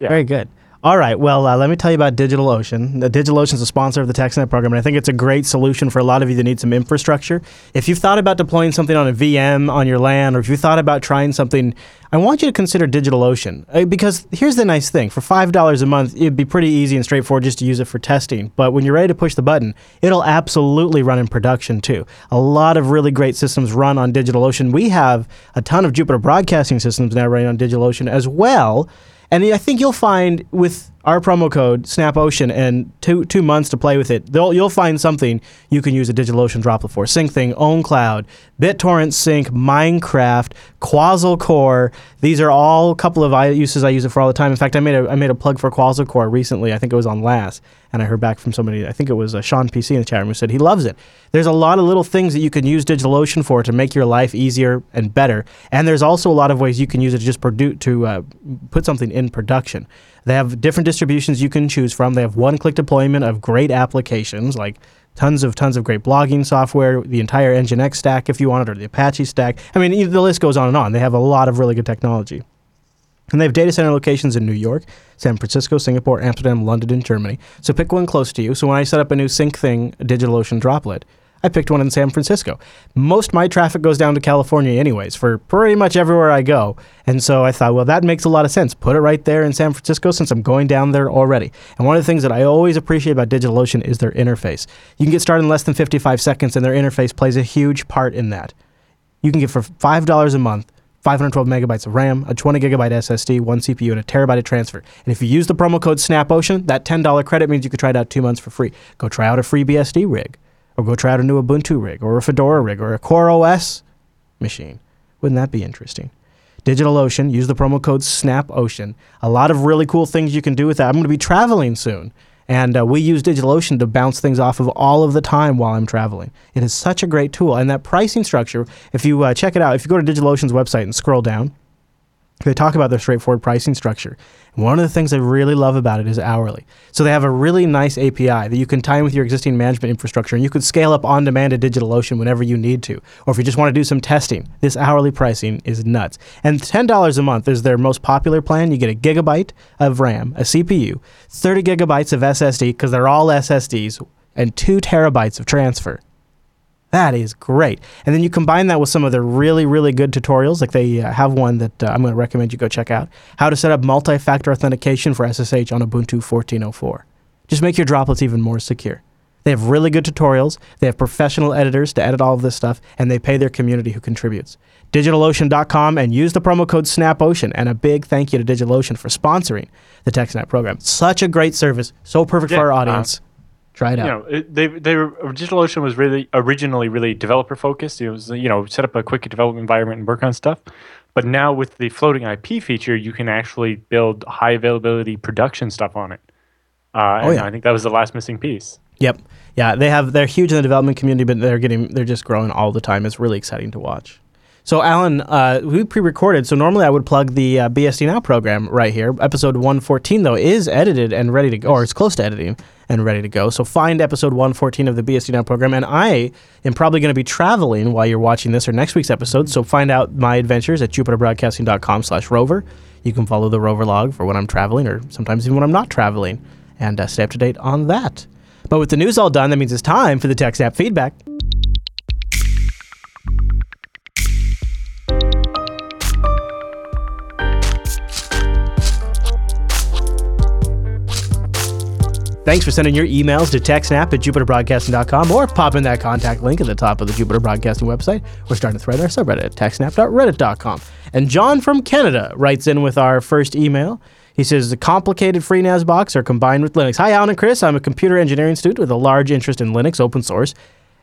Yeah. Very good. All right. Well, uh, let me tell you about DigitalOcean. DigitalOcean is a sponsor of the TechSnap program, and I think it's a great solution for a lot of you that need some infrastructure. If you've thought about deploying something on a VM on your LAN, or if you thought about trying something, I want you to consider DigitalOcean uh, because here's the nice thing: for five dollars a month, it'd be pretty easy and straightforward just to use it for testing. But when you're ready to push the button, it'll absolutely run in production too. A lot of really great systems run on DigitalOcean. We have a ton of Jupiter Broadcasting systems now running on DigitalOcean as well. And I think you'll find with our promo code SnapOcean and two two months to play with it, they'll, you'll find something you can use a DigitalOcean droplet for. SyncThing, OwnCloud, BitTorrent Sync, Minecraft, Quassel Core. These are all a couple of uses I use it for all the time. In fact, I made a I made a plug for Quassel Core recently. I think it was on last, and I heard back from somebody. I think it was uh, Sean PC in the chat room who said he loves it. There's a lot of little things that you can use DigitalOcean for to make your life easier and better. And there's also a lot of ways you can use it to just produ- to uh, put something in production. They have different distributions you can choose from. They have one-click deployment of great applications like tons of tons of great blogging software, the entire Nginx stack if you want it, or the Apache stack. I mean, the list goes on and on. They have a lot of really good technology. And they have data center locations in New York, San Francisco, Singapore, Amsterdam, London, and Germany. So pick one close to you. So when I set up a new Sync Thing DigitalOcean droplet, I picked one in San Francisco. Most my traffic goes down to California, anyways, for pretty much everywhere I go. And so I thought, well, that makes a lot of sense. Put it right there in San Francisco since I'm going down there already. And one of the things that I always appreciate about DigitalOcean is their interface. You can get started in less than 55 seconds, and their interface plays a huge part in that. You can get for $5 a month 512 megabytes of RAM, a 20 gigabyte SSD, one CPU, and a terabyte of transfer. And if you use the promo code SNAPOcean, that $10 credit means you could try it out two months for free. Go try out a FreeBSD rig, or go try out a new Ubuntu rig, or a Fedora rig, or a Core OS machine. Wouldn't that be interesting? DigitalOcean. Use the promo code SNAPOcean. A lot of really cool things you can do with that. I'm going to be traveling soon. And uh, we use DigitalOcean to bounce things off of all of the time while I'm traveling. It is such a great tool. And that pricing structure, if you uh, check it out, if you go to DigitalOcean's website and scroll down, they talk about their straightforward pricing structure. One of the things I really love about it is hourly. So they have a really nice API that you can tie in with your existing management infrastructure, and you could scale up on demand to DigitalOcean whenever you need to. Or if you just want to do some testing, this hourly pricing is nuts. And $10 a month is their most popular plan. You get a gigabyte of RAM, a CPU, 30 gigabytes of SSD, because they're all SSDs, and two terabytes of transfer. That is great. And then you combine that with some of the really, really good tutorials. Like they uh, have one that uh, I'm going to recommend you go check out how to set up multi factor authentication for SSH on Ubuntu 14.04. Just make your droplets even more secure. They have really good tutorials. They have professional editors to edit all of this stuff, and they pay their community who contributes. DigitalOcean.com and use the promo code SNAPOcean. And a big thank you to DigitalOcean for sponsoring the TechSnap program. Such a great service, so perfect Yeah, for our uh, audience. Try it out. you know, it, they they were, DigitalOcean was really originally really developer focused. It was you know set up a quick development environment and work on stuff. But now with the floating IP feature, you can actually build high availability production stuff on it. Uh, and yeah. I think that was the last missing piece. Yep. Yeah, they have they're huge in the development community, but they're getting they're just growing all the time. It's really exciting to watch. So, Allan, uh, we pre-recorded. So normally I would plug the uh, BSD Now program right here. Episode 114 though is edited and ready to go, or it's close to editing and ready to go. So find episode 114 of the BSD Now program, and I am probably going to be traveling while you're watching this or next week's episode. So find out my adventures at jupiterbroadcasting.com slash rover. You can follow the rover log for when I'm traveling, or sometimes even when I'm not traveling, and uh, stay up to date on that. But with the news all done, that means it's time for the tech TechSnap feedback. Thanks for sending your emails to techsnap at jupiterbroadcasting.com or pop in that contact link at the top of the Jupiter Broadcasting website or start a thread on our subreddit at techsnap.reddit.com. And John from Canada writes in with our first email. He says, the complicated FreeNAS box are combined with Linux. Hi, Allan and Chris. I'm a computer engineering student with a large interest in Linux, open source,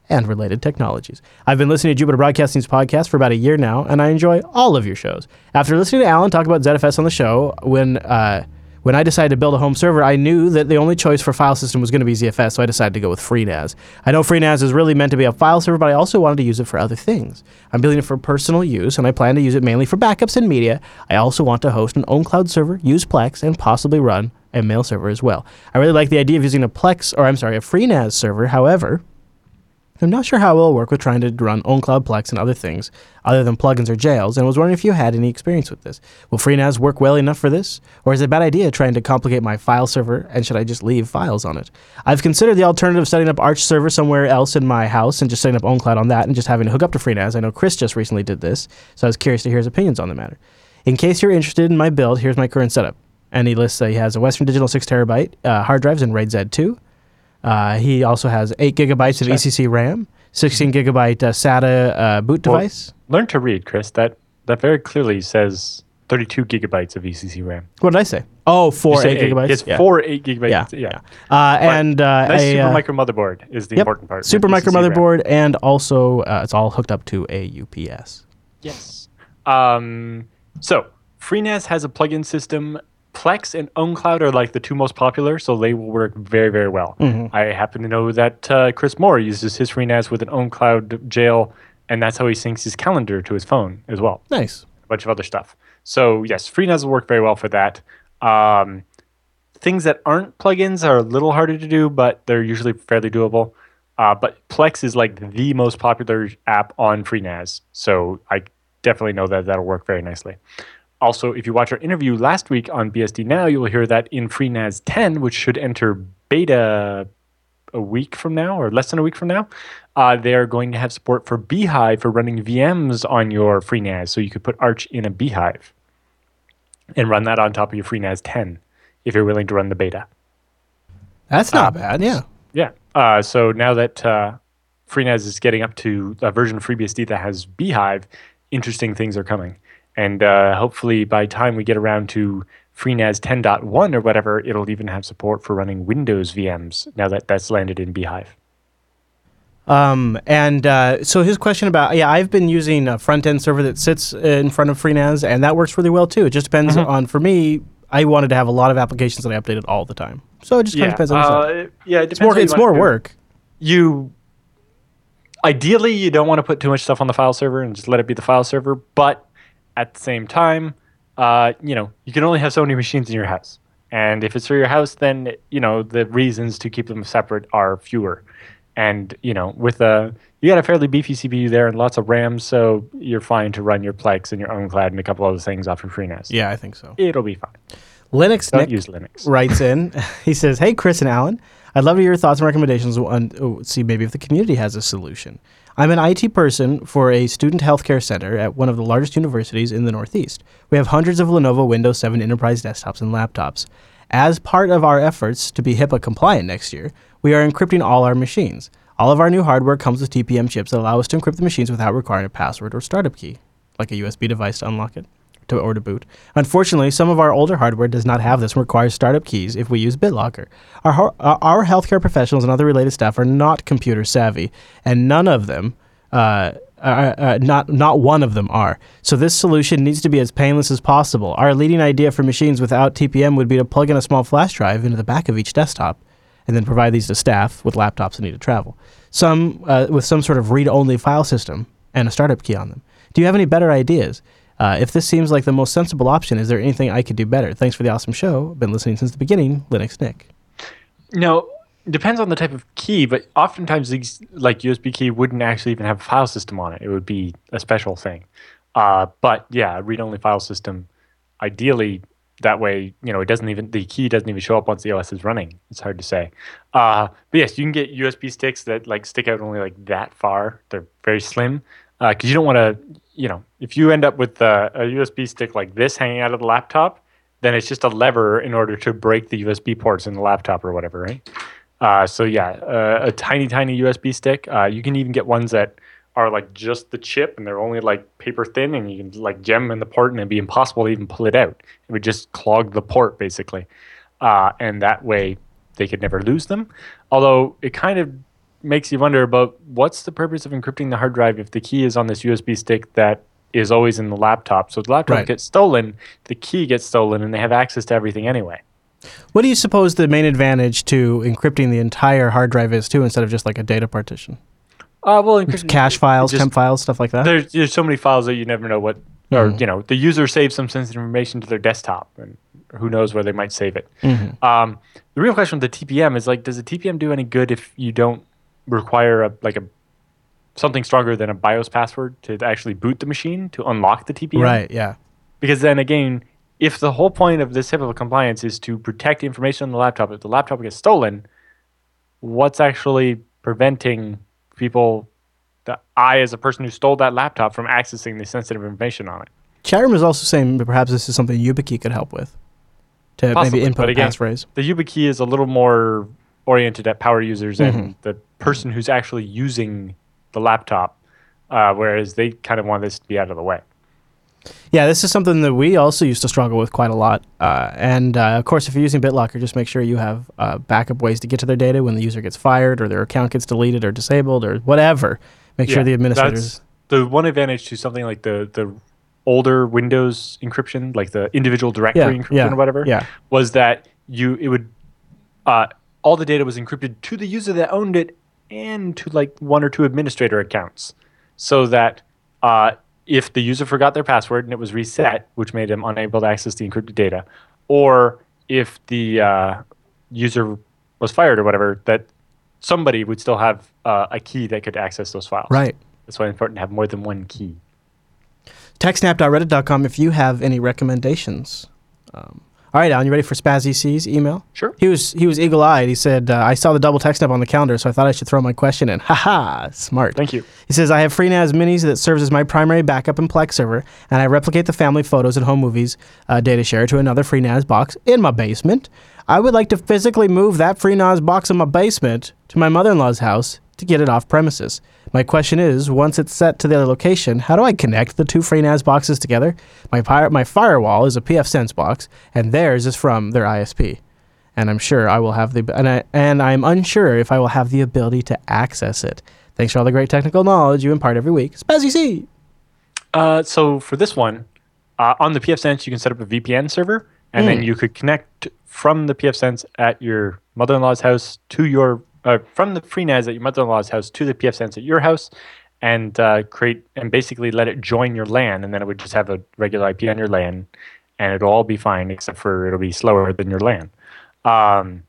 and related technologies. I've been listening to Jupiter Broadcasting's podcast for about a year now, and I enjoy all of your shows. After listening to Allan talk about ZFS on the show, when uh, when I decided to build a home server, I knew that the only choice for file system was going to be ZFS, so I decided to go with FreeNAS. I know FreeNAS is really meant to be a file server, but I also wanted to use it for other things. I'm building it for personal use, and I plan to use it mainly for backups and media. I also want to host an OwnCloud server, use Plex, and possibly run a mail server as well. I really like the idea of using a Plex, or I'm sorry, a FreeNAS server. However, I'm not sure how it will work with trying to run OwnCloud Plex and other things other than plugins or jails, and I was wondering if you had any experience with this. Will FreeNAS work well enough for this? Or is it a bad idea trying to complicate my file server, and should I just leave files on it? I've considered the alternative of setting up Arch server somewhere else in my house and just setting up OwnCloud on that and just having to hook up to FreeNAS. I know Chris just recently did this, so I was curious to hear his opinions on the matter. In case you're interested in my build, here's my current setup. And he lists that he has a Western Digital 6 terabyte uh, hard drives in RAID Z2. Uh, he also has 8 gigabytes of Check. ECC RAM, 16 gigabyte uh, SATA uh, boot Well, device. Learn to read, Chris. That that very clearly says 32 gigabytes of ECC RAM. What did I say? Oh, four say 8 gigabytes? It's yeah. four eight gigabytes. Yeah, Yeah. yeah. Uh, and uh, Nice a, super uh, micro motherboard is the yep, important part. Super micro ECC RAM. motherboard, and also uh, it's all hooked up to a UPS. Yes. Um, so FreeNAS has a plugin system. Plex and OwnCloud are like the two most popular, so they will work very, very well. Mm-hmm. I happen to know that uh, Chris Moore uses his FreeNAS with an OwnCloud jail, and that's how he syncs his calendar to his phone as well. Nice. A bunch of other stuff. So yes, FreeNAS will work very well for that. Um, things that aren't plugins are a little harder to do, but they're usually fairly doable. Uh, but Plex is like the most popular app on FreeNAS, so I definitely know that that'll work very nicely. Also, if you watch our interview last week on BSD Now, you will hear that in FreeNAS 10, which should enter beta a week from now or less than a week from now, uh, they are going to have support for bhyve for running VMs on your FreeNAS. So you could put Arch in a bhyve and run that on top of your FreeNAS 10 if you're willing to run the beta. That's not bad. Yeah. Yeah. Uh, so now that uh, FreeNAS is getting up to a version of FreeBSD that has bhyve, interesting things are coming. And uh, hopefully by time we get around to FreeNAS 10.1 or whatever, it'll even have support for running Windows VMs now that that's landed in bhyve. Um, and uh, so his question about yeah, I've been using a front end server that sits in front of FreeNAS, and that works really well too. It just depends Mhm. on for me. I wanted to have a lot of applications that I updated all the time, so it just kind Yeah, of depends on. the uh, it- yeah. It it's more it's more work. you ideally you don't want to put too much stuff on the file server and just let it be the file server but at the same time uh, you know you can only have so many machines in your house and if it's for your house then you know the reasons to keep them separate are fewer and you know with a you got a fairly beefy cpu there and lots of ram so you're fine to run your plex and your own cloud and a couple other things off your FreeNAS. Yeah, I think so. it'll be fine Linux don't Nick use linux writes in. He says, "Hey, Chris and Allan, I'd love to hear your thoughts and recommendations on oh, see maybe if the community has a solution. I'm an IT person for a student healthcare center at one of the largest universities in the Northeast. We have hundreds of Lenovo Windows 7 enterprise desktops and laptops. As part of our efforts to be HIPAA compliant next year, we are encrypting all our machines. All of our new hardware comes with TPM chips that allow us to encrypt the machines without requiring a password or startup key, like a USB device to unlock it to, or to boot. Unfortunately, some of our older hardware does not have this and requires startup keys if we use BitLocker. Our, our our healthcare professionals and other related staff are not computer savvy, and none of them, uh, are, uh, not not one of them are. So this solution needs to be as painless as possible. Our leading idea for machines without TPM would be to plug in a small flash drive into the back of each desktop, and then provide these to staff with laptops that need to travel. Some uh, with some sort of read-only file system and a startup key on them. Do you have any better ideas? Uh, if this seems like the most sensible option, is there anything I could do better? Thanks for the awesome show. Been listening since the beginning. Linux Nick. No, depends on the type of key, but oftentimes these like USB key wouldn't actually even have a file system on it. It would be a special thing. Uh, but yeah, read-only file system. Ideally, that way you know it doesn't even the key doesn't even show up once the OS is running. It's hard to say. Uh, but yes, you can get USB sticks that like stick out only like that far. They're very slim because you don't want to. You know, if you end up with uh, a USB stick like this hanging out of the laptop, then it's just a lever in order to break the USB ports in the laptop or whatever, right? Uh, so yeah, uh, a tiny, tiny USB stick. Uh, you can even get ones that are like just the chip and they're only like paper thin, and you can like jam in the port, and it'd be impossible to even pull it out. It would just clog the port basically, uh, and that way they could never lose them. Although it kind of makes you wonder about what's the purpose of encrypting the hard drive if the key is on this USB stick that is always in the laptop. So the laptop Right. gets stolen, the key gets stolen, and they have access to everything anyway. What do you suppose the main advantage to encrypting the entire hard drive is too, instead of just like a data partition? Uh, well, encryption- cache files, just- temp files, stuff like that. there's, there's so many files that you never know what, or Mhm. you know, the user saves some sensitive information to their desktop, and who knows where they might save it. Mhm. Um, the real question with the TPM is like, does the TPM do any good if you don't require a like a something stronger than a BIOS password to actually boot the machine to unlock the TPM? Right. Yeah. Because then again, if the whole point of this HIPAA compliance is to protect information on the laptop, if the laptop gets stolen, what's actually preventing people, that I as a person who stole that laptop, from accessing the sensitive information on it? Chatroom is also saying that perhaps this is something YubiKey could help with to Possibly, maybe input but a again- passphrase. The YubiKey is a little more oriented at power users Mm-hmm. and the person who's actually using the laptop, uh, whereas they kind of want this to be out of the way. Yeah, this is something that we also used to struggle with quite a lot. Uh, and uh, of course, if you're using BitLocker, just make sure you have uh, backup ways to get to their data when the user gets fired or their account gets deleted or disabled or whatever. Make sure the administrators. the one advantage to something like the the older Windows encryption, like the individual directory Yeah, encryption yeah, or whatever, yeah. was that you it would uh, all the data was encrypted to the user that owned it and to like one or two administrator accounts, so that uh, if the user forgot their password and it was reset, which made them unable to access the encrypted data, or if the uh, user was fired or whatever, that somebody would still have uh, a key that could access those files. Right. That's why it's important to have more than one key. TechSnap.reddit.com if you have any recommendations. Um, all right, Allan, you ready for Spazzy C's email? Sure. He was he was eagle eyed. He said, uh, "I saw the double TechSnap on the calendar, so I thought I should throw my question in." Haha, smart. Thank you. He says, I have FreeNAS Minis that serves as my primary backup and Plex server, and I replicate the family photos and home movies uh, data share to another FreeNAS box in my basement. I would like to physically move that FreeNAS box in my basement to my mother in law's house to get it off premises. My question is, once it's set to the other location, how do I connect the two FreeNAS boxes together? My, pi- my firewall is a pfSense box, and theirs is from their ISP and I'm sure I will have the and I and I'm unsure if I will have the ability to access it. Thanks for all the great technical knowledge you impart every week. Spazzy C. Uh, so for this one, uh, on the pfSense, you can set up a VPN server, and then you could connect from the pfSense at your mother-in-law's house to your uh, from the FreeNAS at your mother-in-law's house to the pfSense at your house, and uh, create and basically let it join your LAN, and then it would just have a regular IP on your LAN, and it'll all be fine except for it'll be slower than your LAN. Um,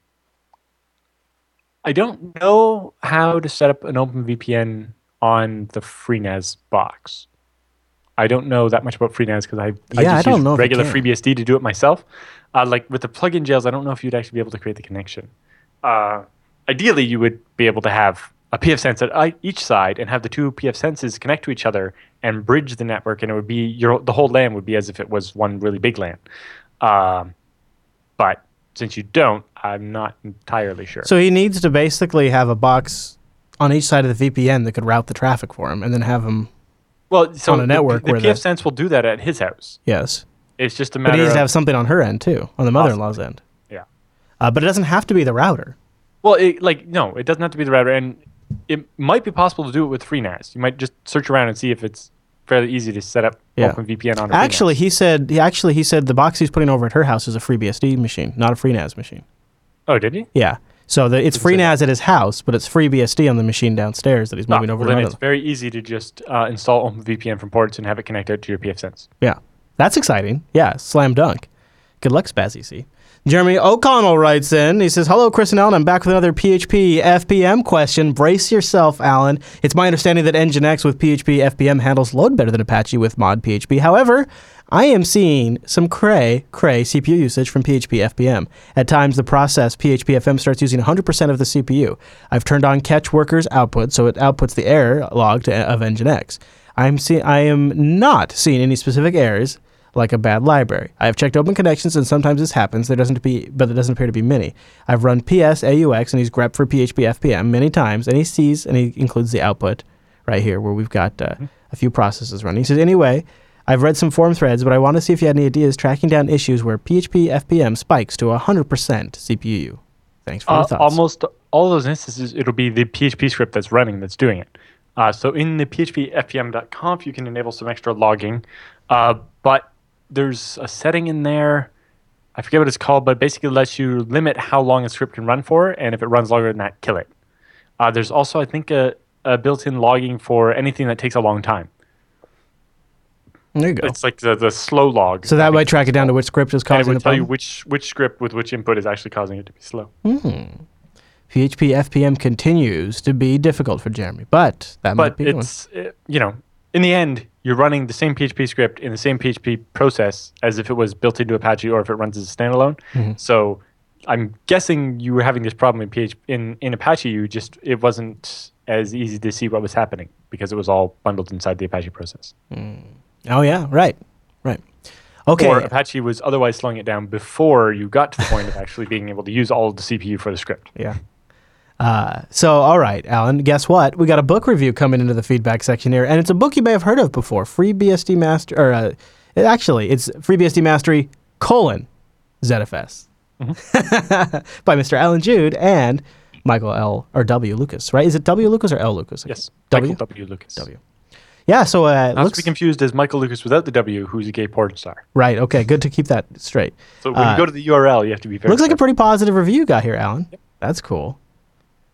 I don't know how to set up an OpenVPN on the FreeNAS box. I don't know that much about FreeNAS because I, I Yeah, I just don't use know regular. FreeBSD to do it myself. Uh, like with the plugin jails, I don't know if you'd actually be able to create the connection. Uh, ideally, you would be able to have a PFSense at each side and have the two PFSenses connect to each other and bridge the network, and it would be your the whole LAN would be as if it was one really big LAN. Um, but since you don't, I'm not entirely sure. So he needs to basically have a box on each side of the VPN that could route the traffic for him, and then have him. well, so on a network the, where the the- PFSense will do that at his house. Yes, It's just a matter. but he needs to have something on her end too, on the mother-in-law's end. yeah. Uh, but it doesn't have to be the router. Well, it, like no, it doesn't have to be the router, and it might be possible to do it with FreeNAS. You might just search around and see if it's fairly easy to set up Yeah. OpenVPN on. a Actually, he said. He actually he said the box he's putting over at her house is a FreeBSD machine, not a FreeNAS machine. oh, did he? Yeah. So the, it's FreeNAS at his house, but it's FreeBSD on the machine downstairs that he's moving Ah, over well, to then it's very easy to just uh, install OpenVPN from ports and have it connect out to your PFSense. Yeah. That's exciting. Yeah, slam dunk. Good luck, Spazzy C. Jeremy O'Connell writes in. He says, Hello, Chris and Allan. I'm back with another PHP FPM question. Brace yourself, Allan. It's my understanding that Nginx with PHP FPM handles load better than Apache with mod PHP. However, I am seeing some cray, cray CPU usage from PHP FPM. At times, the process PHP FPM starts using 100% of the CPU. I've turned on catch workers output, so it outputs the error log to, of Nginx. I'm see- I am not seeing any specific errors like a bad library. I have checked open connections and sometimes this happens. There doesn't be, but there doesn't appear to be many. I've run PS AUX and he's grep for PHP FPM many times, and he sees and he includes the output right here where we've got uh, a few processes running. He says anyway. I've read some forum threads, but I want to see if you had any ideas tracking down issues where PHP FPM spikes to 100% CPU. Thanks for your Uh, thoughts. almost all those instances, it'll be the PHP script that's running that's doing it. Uh, so in the phpfpm.conf, you can enable some extra logging, uh, but there's a setting in there. I forget what it's called, but basically lets you limit how long a script can run for, and if it runs longer than that, kill it. Uh, there's also, I think, a, a built-in logging for anything that takes a long time. there you go. It's like the, the slow log. So that might track it down to which script is and it causing would the tell you which which script with which input is actually causing it to be slow. PHP FPM continues to be difficult for Jeremy, but that might but be one. it's uh, you know in the end you're running the same php script in the same php process as if it was built into apache or if it runs as a standalone. Mm-hmm. so i'm guessing you were having this problem in php in, in apache. You just it wasn't as easy to see what was happening because it was all bundled inside the apache process. Oh yeah, right, right. Okay, or apache was otherwise slowing it down before you got to the point of actually being able to use all of the cpu for the script. Yeah. Uh, so all right, Allan. Guess what? We got a book review coming into the feedback section here, and it's a book you may have heard of before. FreeBSD Master, or uh, actually, it's FreeBSD Mastery colon ZFS by Mr. Allan Jude and Michael L. or W. Lucas. Right? Is it W. Lucas or L. Lucas? yes W. michael w lucas W. Yeah. So uh, not looks to be confused as michael lucas without the w who's a gay porn star right. Okay. Good to keep that straight. so when Uh, you go to the url you have to be very Looks like a pretty positive review you got here, Allan. That's cool.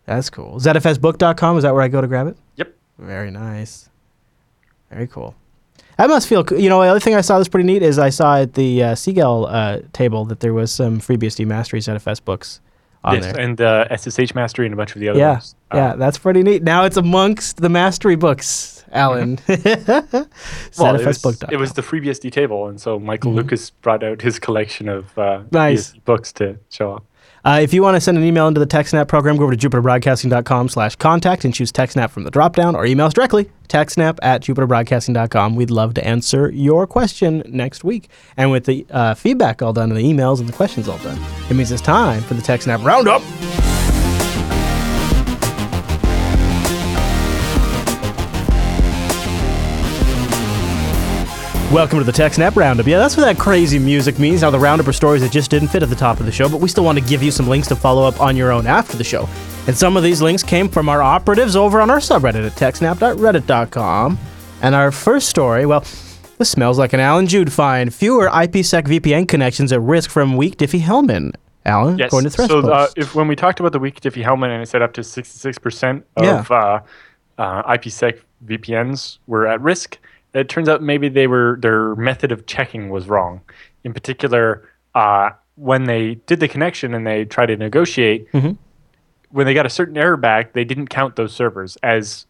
That's cool. ZFSbook.com, is that where I go to grab it? yep Very nice. Very cool. That must feel, you know, the other thing I saw that's pretty neat is I saw at the uh, SeaGL uh, table that there was some FreeBSD Mastery ZFS books on yes, there. and uh, SSH Mastery and a bunch of the other yeah, ones. Uh, yeah, that's pretty neat. Now it's amongst the Mastery books, Allan. Mm-hmm. well, it was, ZFSbook.com. it was the FreeBSD table, and so Michael Lucas brought out his collection of uh, Mm-hmm. Nice. Books to show off. Uh, if you want to send an email into the TechSnap program, go over to jupiterbroadcasting.com slash contact and choose TechSnap from the dropdown or email us directly, techsnap at jupiterbroadcasting.com. We'd love to answer your question next week. And with the uh, feedback all done and the emails and the questions all done, it means it's time for the TechSnap Roundup. Welcome to the TechSnap Roundup. Yeah, that's what that crazy music means. Now, the Roundup are stories that just didn't fit at the top of the show, but we still want to give you some links to follow up on your own after the show. And some of these links came from our operatives over on our subreddit at techsnap.reddit.com. And our first story, well, this smells like an Allan Jude find. Fewer IPsec VPN connections at risk from weak Diffie-Hellman. Allan, Yes. according to so uh, if when we talked about the weak Diffie-Hellman and it said up to 66% of Yeah. uh, uh, IPsec VPNs were at risk, it turns out maybe they were their method of checking was wrong. In particular, uh, when they did the connection and they tried to negotiate, Mhm. when they got a certain error back, they didn't count those servers as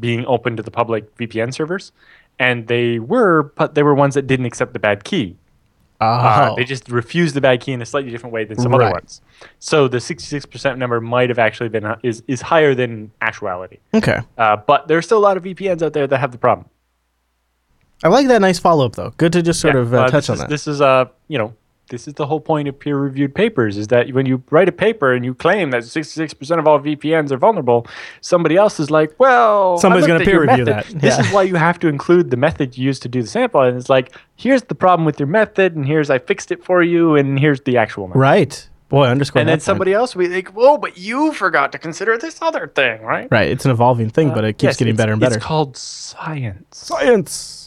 being open to the public VPN servers, and they were, but they were ones that didn't accept the bad key. Uh, Oh. they just refused the bad key in a slightly different way than some other ones. So the 66% number might have actually been uh, is is higher than actuality. okay. Uh, but there's still a lot of VPNs out there that have the problem. I like that nice follow up, though. Good to just sort Yeah, of uh, uh, touch on is, that. This is uh, you know, this is the whole point of peer-reviewed papers is that when you write a paper and you claim that 66% of all VPNs are vulnerable, somebody else is like, well, Somebody's gonna peer review method. that. This Yeah. is why you have to include the method you used to do the sample, and it's like, here's the problem with your method, and here's I fixed it for you, and here's the actual method. Right. Boy, underscore And then point. somebody else will be like, "Whoa, but you forgot to consider this other thing, right?" Right. It's an evolving thing, but it keeps Uh, Yes, getting better and better. It's called science. Science.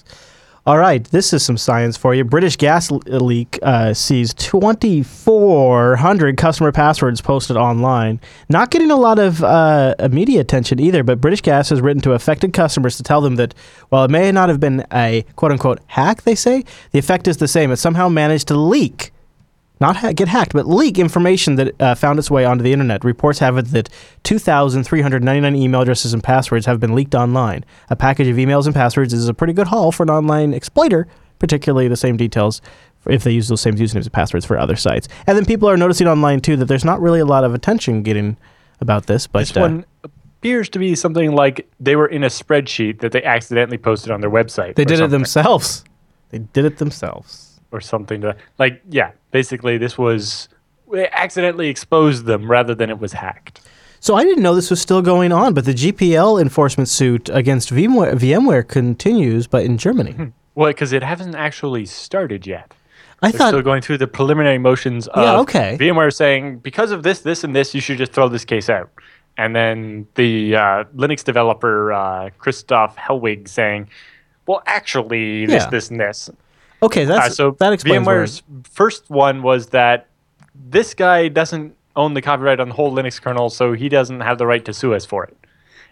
All right, this is some science for you. British gas leak uh, sees 2,400 customer passwords posted online. Not getting a lot of uh, media attention either, but British Gas has written to affected customers to tell them that while it may not have been a quote unquote hack, they say, the effect is the same. It somehow managed to leak not ha- get hacked, but leak information that uh, found its way onto the internet. Reports have it that 2,399 email addresses and passwords have been leaked online. A package of emails and passwords is a pretty good haul for an online exploiter, particularly the same details if they use those same usernames and passwords for other sites. And then people are noticing online too that there's not really a lot of attention getting about this. But This uh, one appears to be something like they were in a spreadsheet that they accidentally posted on their website. they did it themselves. They did it themselves. Or something to like. Yeah, basically, this was they accidentally exposed them rather than it was hacked. So I didn't know this was still going on, but the GPL enforcement suit against VMware, VMware continues, but in Germany. Well, because it hasn't actually started yet. I They're thought still going through the preliminary motions of Yeah, okay. VMware saying because of this, this, and this, you should just throw this case out. And then the uh, Linux developer uh, Christoph Hellwig saying, "Well, actually, this, Yeah. this, and this." Okay, that's so that explains why- VMware's first one was that this guy doesn't own the copyright on the whole Linux kernel, so he doesn't have the right to sue us for it.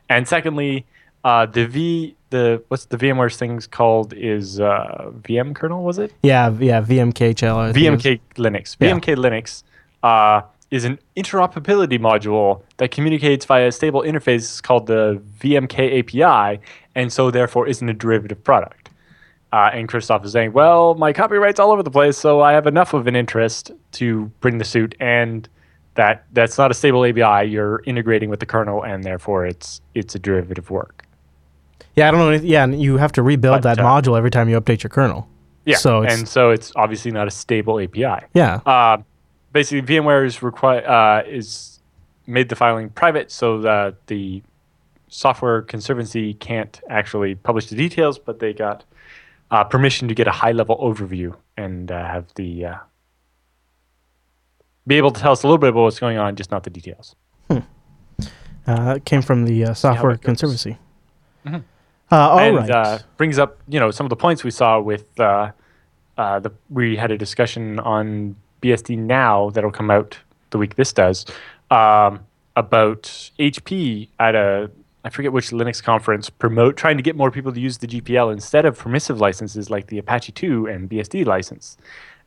And secondly, uh, the V the what's the VMware's things called is uh, VM kernel was it? Yeah, yeah, VMKHL. VMK Linux. Yeah. VMK Linux uh, is an interoperability module that communicates via a stable interface called the VMK API, and so therefore isn't a derivative product. Uh, and Christoph is saying, well, my copyright's all over the place, so I have enough of an interest to bring the suit, and that that's not a stable API. You're integrating with the kernel, and therefore it's it's a derivative work. Yeah, I don't know. anything- Yeah, and you have to rebuild But, that uh, module every time you update your kernel. Yeah, So it's, and so it's obviously not a stable API. yeah, Uh, basically, VMware is require uh, is made the filing private so that the software conservancy can't actually publish the details, but they got uh, permission to get a high level overview and uh, have the uh, be able to tell us a little bit about what's going on, just not the details. uh, it came from the uh, software conservancy. Uh, all and right. uh, brings up you know some of the points we saw with uh, uh, the we had a discussion on BSD now that'll come out the week this does um, about HP at a I forget which Linux conference promote trying to get more people to use the GPL instead of permissive licenses like the Apache 2 and BSD license.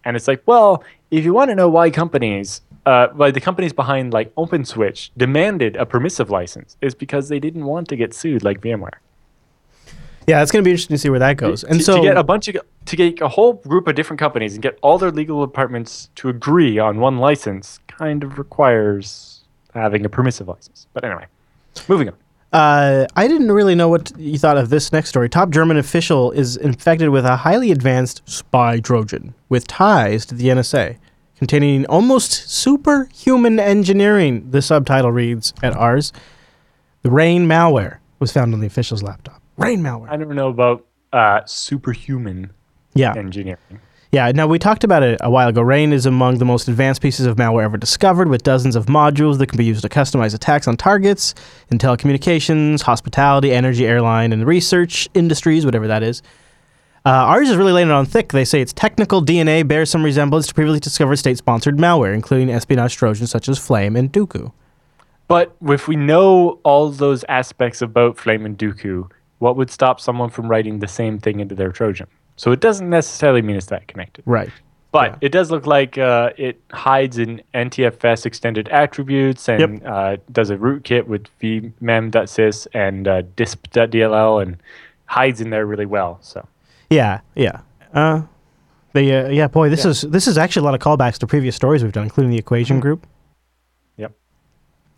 And it's like, well, if you want to know why companies, uh, why the companies behind like OpenSwitch demanded a permissive license, is because they didn't want to get sued like VMware. yeah, it's going to be interesting to see where that goes. And to, so, to get a bunch of to get a whole group of different companies and get all their legal departments to agree on one license kind of requires having a permissive license. But anyway, moving on. Uh, I didn't really know what you thought of this next story. Top German official is infected with a highly advanced spy Trojan with ties to the NSA, containing almost superhuman engineering. The subtitle reads at Ars The Regin malware was found on the official's laptop. Regin malware. I don't know about uh, superhuman. Yeah. engineering. Yeah, now we talked about it a while ago. Regin is among the most advanced pieces of malware ever discovered, with dozens of modules that can be used to customize attacks on targets in telecommunications, hospitality, energy, airline, and research industries, whatever that is. Uh, Ars is really laying it on thick. They say its technical DNA bears some resemblance to previously discovered state sponsored malware, including espionage trojans such as Flame and Duqu. But if we know all those aspects about Flame and Duqu, what would stop someone from writing the same thing into their Trojan? So it doesn't necessarily mean it's that connected. Right. But Yeah. it does look like uh, it hides in NTFS extended attributes and uh, does a rootkit with vmem.sys and uh, disp.dll and hides in there really well. So Yeah, yeah. Uh, they, uh, yeah, boy, this is this is actually a lot of callbacks to previous stories we've done, including the Equation Group. Yep.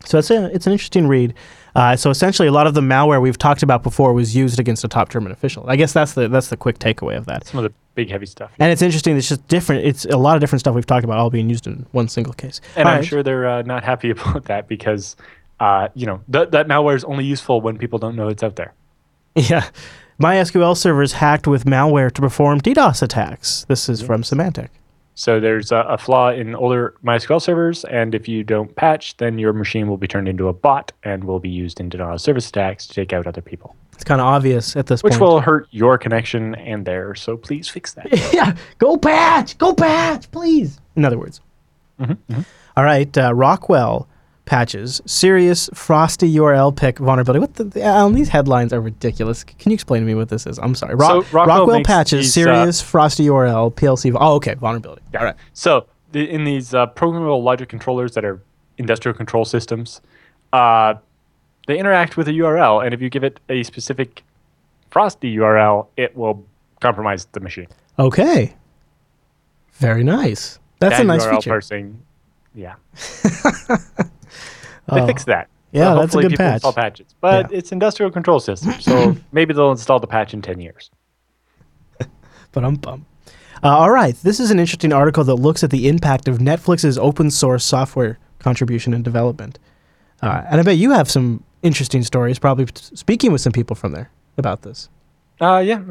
So it's a, it's an interesting read. Uh, so essentially, a lot of the malware we've talked about before was used against a top German official. I guess that's the that's the quick takeaway of that. some of the big heavy stuff. And it's interesting. It's just different. It's a lot of different stuff we've talked about, all being used in one single case. And All I'm right. sure they're uh, not happy about that because, uh, you know, th- that malware is only useful when people don't know it's out there. Yeah. MySQL servers hacked with malware to perform DDoS attacks. This is from Symantec. So there's a, a flaw in older MySQL servers, and if you don't patch, then your machine will be turned into a bot and will be used in denial of service attacks to take out other people, It's kind of obvious at this point. which point. will hurt your connection and theirs. So please fix that. yeah, go patch, go patch, please. In other words. All right, uh, Rockwell patches serious frosty URL pick vulnerability. What the, Allan, these headlines are ridiculous. Can you explain to me what this is? I'm sorry. Ro- So Rockwell makes patches these, uh, serious frosty URL PLC. Oh, okay, vulnerability. Yeah. All right. So the, in these uh, programmable logic controllers that are industrial control systems, uh, they interact with a URL, and if you give it a specific frosty URL, it will compromise the machine. Okay. Very nice. That's Bad a nice URL feature. parsing. Yeah. they Oh. fixed that. Yeah, So that's a hopefully good people patch. Install patches, but Yeah. it's industrial control system, so maybe they'll install the patch in ten years. But I'm bum. Uh, all right, this is an interesting article that looks at the impact of Netflix's open source software contribution and development. Uh, and I bet you have some interesting stories, probably speaking with some people from there about this. Uh, yeah,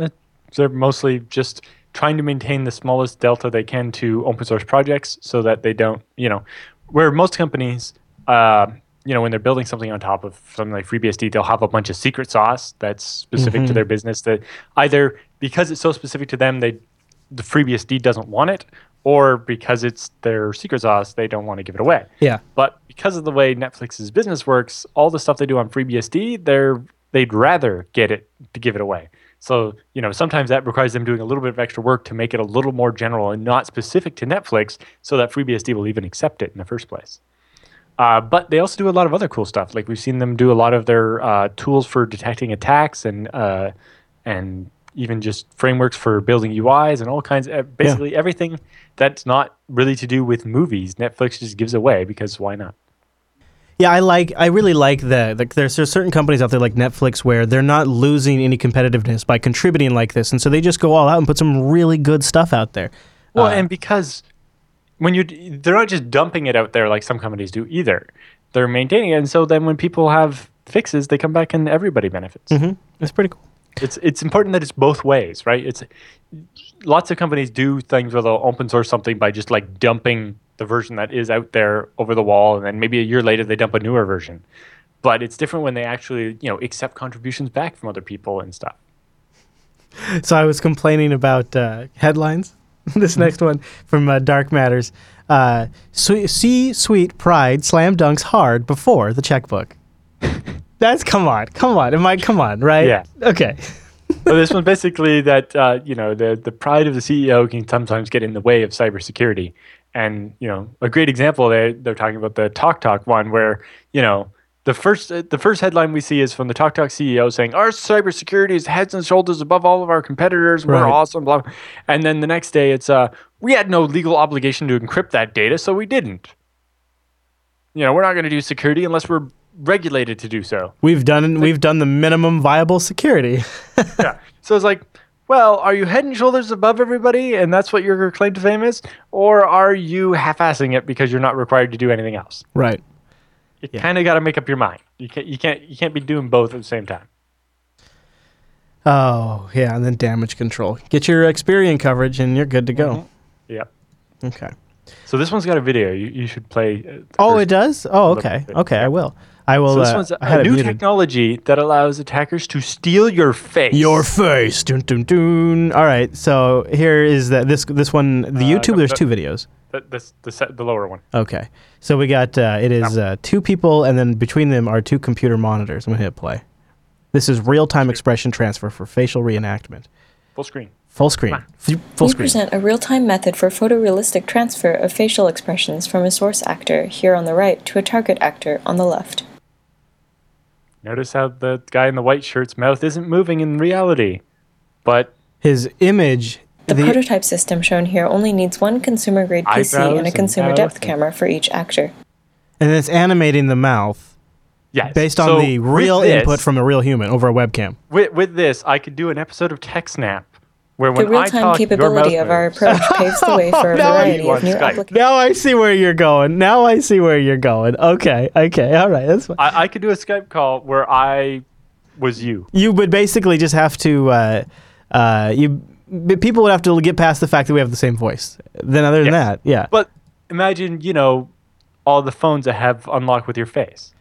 they're mostly just trying to maintain the smallest delta they can to open source projects so that they don't, you know, where most companies, uh, you know, when they're building something on top of something like FreeBSD, they'll have a bunch of secret sauce that's specific to mm-hmm. their business that either because it's so specific to them, they the FreeBSD doesn't want it, or because it's their secret sauce, they don't want to give it away. Yeah. But because of the way Netflix's business works, all the stuff they do on FreeBSD, they're they'd rather get it to give it away. So you know sometimes that requires them doing a little bit of extra work to make it a little more general and not specific to Netflix, so that FreeBSD will even accept it in the first place. Uh, but they also do a lot of other cool stuff. Like we've seen them do a lot of their uh, tools for detecting attacks and uh, and even just frameworks for building UIs and all kinds. Of, basically everything that's not really to do with movies, Netflix just gives away because why not? Yeah, I like. I really like the, the there's, there's certain companies out there like Netflix where they're not losing any competitiveness by contributing like this, and so they just go all out and put some really good stuff out there. Well, Uh, and because when you they're not just dumping it out there like some companies do either. They're maintaining it, and so then when people have fixes, they come back and everybody benefits. mhm, it's pretty cool. It's it's important that it's both ways, right? It's lots of companies do things where they'll open source something by just like dumping the version that is out there over the wall, and then maybe a year later they dump a newer version. But it's different when they actually, you know, accept contributions back from other people and stuff. So I was complaining about uh, headlines. this next one from uh, Dark Matters. Uh, sweet, Sweet Pride slam dunks hard before the checkbook. That's come on, come on. Am I come on, right? Yeah. Okay. Well, this one basically that uh, you know the the pride of the CEO can sometimes get in the way of cybersecurity, and you know a great example they they're talking about the Talk Talk one where you know the first uh, the first headline we see is from the Talk Talk CEO saying our cybersecurity is heads and shoulders above all of our competitors. We're Right. awesome, blah, blah. and then the next day it's uh we had no legal obligation to encrypt that data, so we didn't. You know we're not going to do security unless we're regulated to do so. We've done we've done the minimum viable security. yeah. So it's like, well, are you head and shoulders above everybody, and that's what your claim to fame is, or are you half-assing it because you're not required to do anything else? right. You kind of got to make up your mind. You can't, you can't, you can't be doing both at the same time. Oh, yeah, and then damage control. Get your Experian coverage and you're good to go. Mhm. Yep. Okay. So this one's got a video. You, you should play. uh, Oh, it does? Oh, okay. Okay, I will. I will. So this uh, one's I a new technology that allows attackers to steal your face. Your face. Dun, dun, dun. All right. So here is that this this one the YouTube. no, There's that- two videos. The, the, the, set, the lower one. Okay. So we got uh, it is uh, two people, and then between them are two computer monitors. I'm gonna hit play. This is real time expression transfer for facial reenactment. Full screen. Full screen. F- Full we screen. present a real-time method for photorealistic transfer of facial expressions from a source actor here on the right to a target actor on the left. Notice how the guy in the white shirt's mouth isn't moving in reality, but His image. The, prototype system shown here only needs one consumer-grade PC and a consumer mouth depth camera for each actor. and it's animating the mouth yes. based on So the real this- input from a real human over a webcam. With, with this, I could do an episode of TechSnap where The when I real-time talk, your capability mouth of our moves. approach paves the way for a now I- variety of new Skype. applications. Now I see where you're going. Now I see where you're going. Okay. Okay. All right. That's fine. I, I could do a Skype call where I was you. you would basically just have to uh, uh, you b- people would have to get past the fact that we have the same voice. Then other than Yes. that, yeah, But imagine, you know, all the phones that have unlock with your face.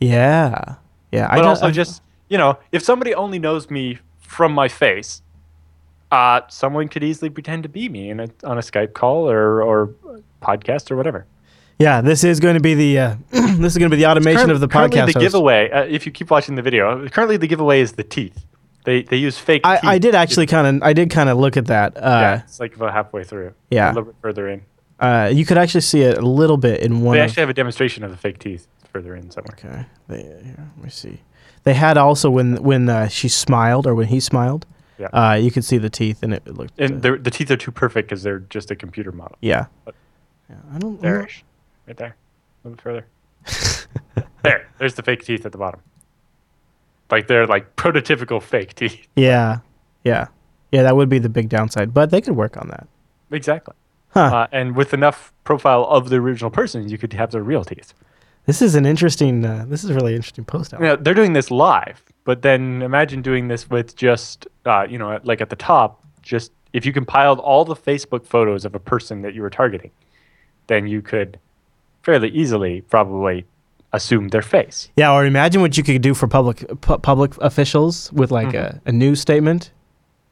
yeah, yeah. But don't- also I- just, you know, if somebody only knows me from my face, uh, someone could easily pretend to be me in a, on a Skype call or, or podcast or whatever. yeah. This is going to be the uh, this is going to be the automation Current- of the currently podcast. the host. giveaway, uh, if you keep watching the video, currently the giveaway is the teeth. They they use fake teeth. I, I did actually kind of I did kind of look at that. Yeah, Uh, it's like about halfway through. yeah. A little bit further in. uh, you could actually see it a little bit in one. They of- actually have a demonstration of the fake teeth further in somewhere. okay, they, here, let me see. They had also when when uh, she smiled or when he smiled. Yeah. Uh, you could see the teeth and it, looked. And uh, the teeth are too perfect because they're just a computer model. yeah. But- yeah. I don't. There, right there, a little bit further. there, there's the fake teeth at the bottom. Like they're like prototypical fake teeth. Yeah, yeah, yeah. That would be the big downside, but they could work on that. Exactly. Huh. Uh, and with enough profile of the original person, you could have the real teeth. This is an interesting. Uh, this is a really interesting post. Out. Now, they're doing this live, but then imagine doing this with just, uh, you know, like at the top, just if you compiled all the Facebook photos of a person that you were targeting, then you could fairly easily probably assume their face. Yeah, or imagine what you could do for public pu- public officials with like Mm-hmm. a, a news statement.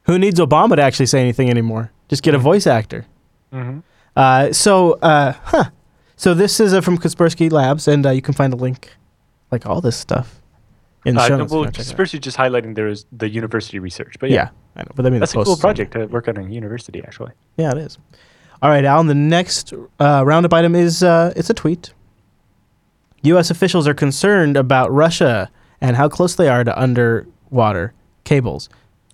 Who needs Obama to actually say anything anymore? Just get a voice actor. Mm-hmm. Uh, so, uh, huh. So this is uh, from Kaspersky Labs, and uh, you can find a link, like all this stuff, in the Uh, show no, notes. well, if you wanna check it out. Kaspersky just highlighting there is the university research, but yeah. yeah, I know, but I mean, that's a cool project to work on in a university, actually. Yeah, it is. All right, Allan. The next uh, roundup item is uh, it's a tweet. U.S. officials are concerned about Russia and how close they are to underwater cables.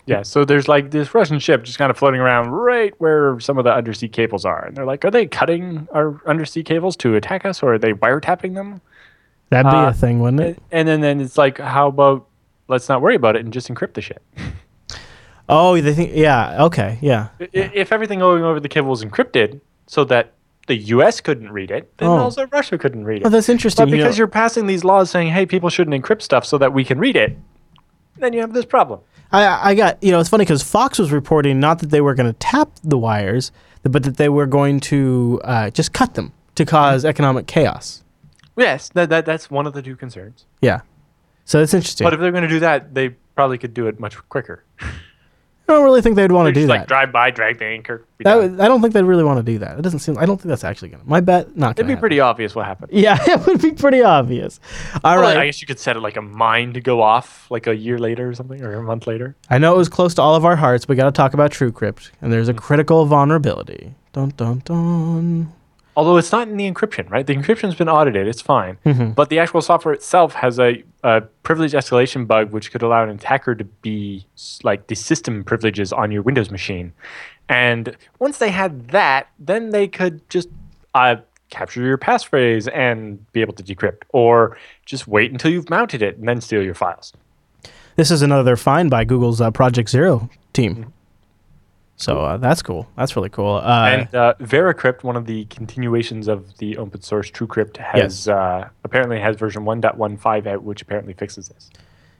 Yeah, so there's like this Russian ship just kind of floating around right where some of the undersea cables are, and they're like, "Are they cutting our undersea cables to attack us, or are they wiretapping them?" That'd be Uh, a thing, wouldn't it? And then then it's like, how about let's not worry about it and just encrypt the shit. Oh, they think. Yeah. Okay. Yeah. I- If everything going over the cable was encrypted, so that the U.S. couldn't read it, then Oh. also Russia couldn't read it. Oh, that's interesting. But you know- because you're passing these laws saying, "Hey, people shouldn't encrypt stuff so that we can read it," then you have this problem. I, I got you know it's funny because Fox was reporting not that they were going to tap the wires, but that they were going to uh, just cut them to cause economic chaos. Yes, that, that that's one of the two concerns. Yeah, so that's interesting. But if they're going to do that, they probably could do it much quicker. I don't really think they'd want to do just that. like drive by, drag the anchor. that would- I don't think they'd really want to do that. It doesn't seem. I don't think that's actually gonna. My bet not. It'd Gonna be happen. pretty obvious what happened. Yeah, it would be pretty obvious. All Well, right. I guess you could set it like a mine to go off like a year later or something, or a month later. I know it was close to all of our hearts. We got to talk about TrueCrypt, and there's a Mm. critical vulnerability. Dun dun dun. Although it's not in the encryption, right? The encryption's been audited; it's fine. Mm-hmm. But the actual software itself has a, a privilege escalation bug, which could allow an attacker to be like the system privileges on your Windows machine. And once they had that, then they could just uh, capture your passphrase and be able to decrypt, or just wait until you've mounted it and then steal your files. This is another find by Google's uh, Project Zero team. Mm-hmm. So uh, that's cool. That's really cool. Uh, and uh, Veracrypt, one of the continuations of the open source TrueCrypt, has Yes. uh, apparently has version 1.15 out, which apparently fixes this.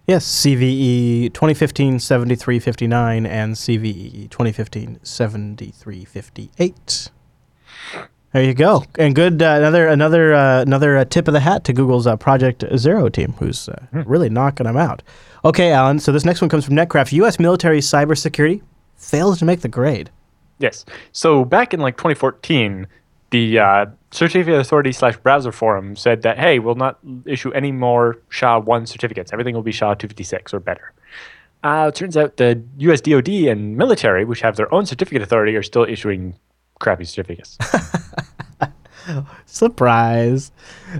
Yes, CVE 2015 7359 and CVE 2015 7358. There you go, and good uh, another another uh, another uh, tip of the hat to Google's uh, Project Zero team, who's uh, really knocking them out. Okay, Allan. So this next one comes from Netcraft. U.S. military cybersecurity fails to make the grade. Yes. So back in like 2014, the uh, Certificate Authority slash Browser Forum said that hey, we'll not issue any more SHA one certificates. Everything will be SHA 256 or better. Uh, it turns out the U.S. DoD and military, which have their own certificate authority, are still issuing crappy certificates. Surprise.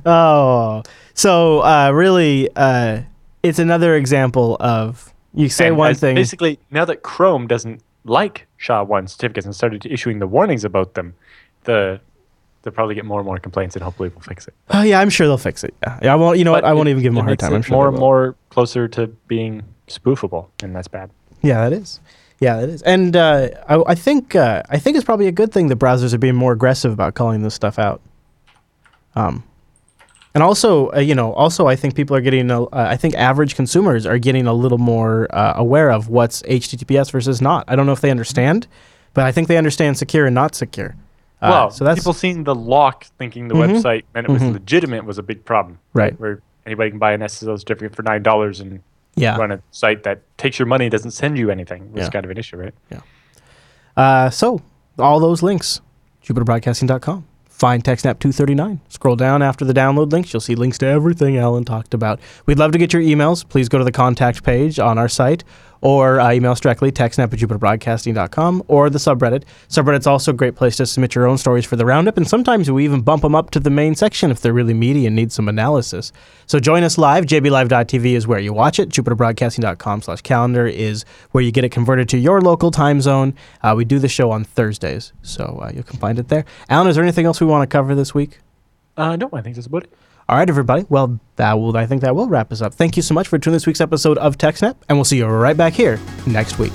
Oh, so uh, really, uh, it's another example of you say And one thing. Basically, now that Chrome doesn't like SHA one certificates and started issuing the warnings about them, the they'll probably get more and more complaints, and hopefully we'll fix it. Oh yeah, I'm sure they'll fix it. Yeah, yeah I won't. You know what? I won't it- even give them a hard time. I'm sure more and more closer to being spoofable, and that's bad. Yeah, that is. Yeah, that is. And uh, I, I think uh, I think it's probably a good thing that browsers are being more aggressive about calling this stuff out. Um, and also, uh, you know, also I think people are getting. A, uh, I think average consumers are getting a little more uh, aware of what's HTTPS versus not. I don't know if they understand, but I think they understand secure and not secure. Uh, well, so that's people seeing the lock, thinking the Mhm. website meant it was Mhm. legitimate, was a big problem. Right. Where anybody can buy an SSL certificate for nine dollars and yeah. run a site that takes your money, doesn't send you anything. Was Yeah. kind of an issue, right? Uh, so all those links, jupiterbroadcasting.com. Find TechSnap 239. Scroll down after the download links. You'll see links to everything Allan talked about. We'd love to get your emails. Please go to the contact page on our site or uh, email us directly, techsnap at jupiterbroadcasting.com or the subreddit. Subreddit's also a great place to submit your own stories for the roundup, and sometimes we even bump them up to the main section if they're really meaty and need some analysis. So join us live. jblive.tv is where you watch it. jupiterbroadcasting.com slash calendar is where you get it converted to your local time zone. Uh, we do the show on Thursdays, so uh, you can find it there. Allan, is there anything else we want to cover this week? Uh, no, I think that's about it. All right, everybody. Well, that will. I think that will wrap us up. Thank you so much for tuning this week's episode of TechSnap, and we'll see you right back here next week.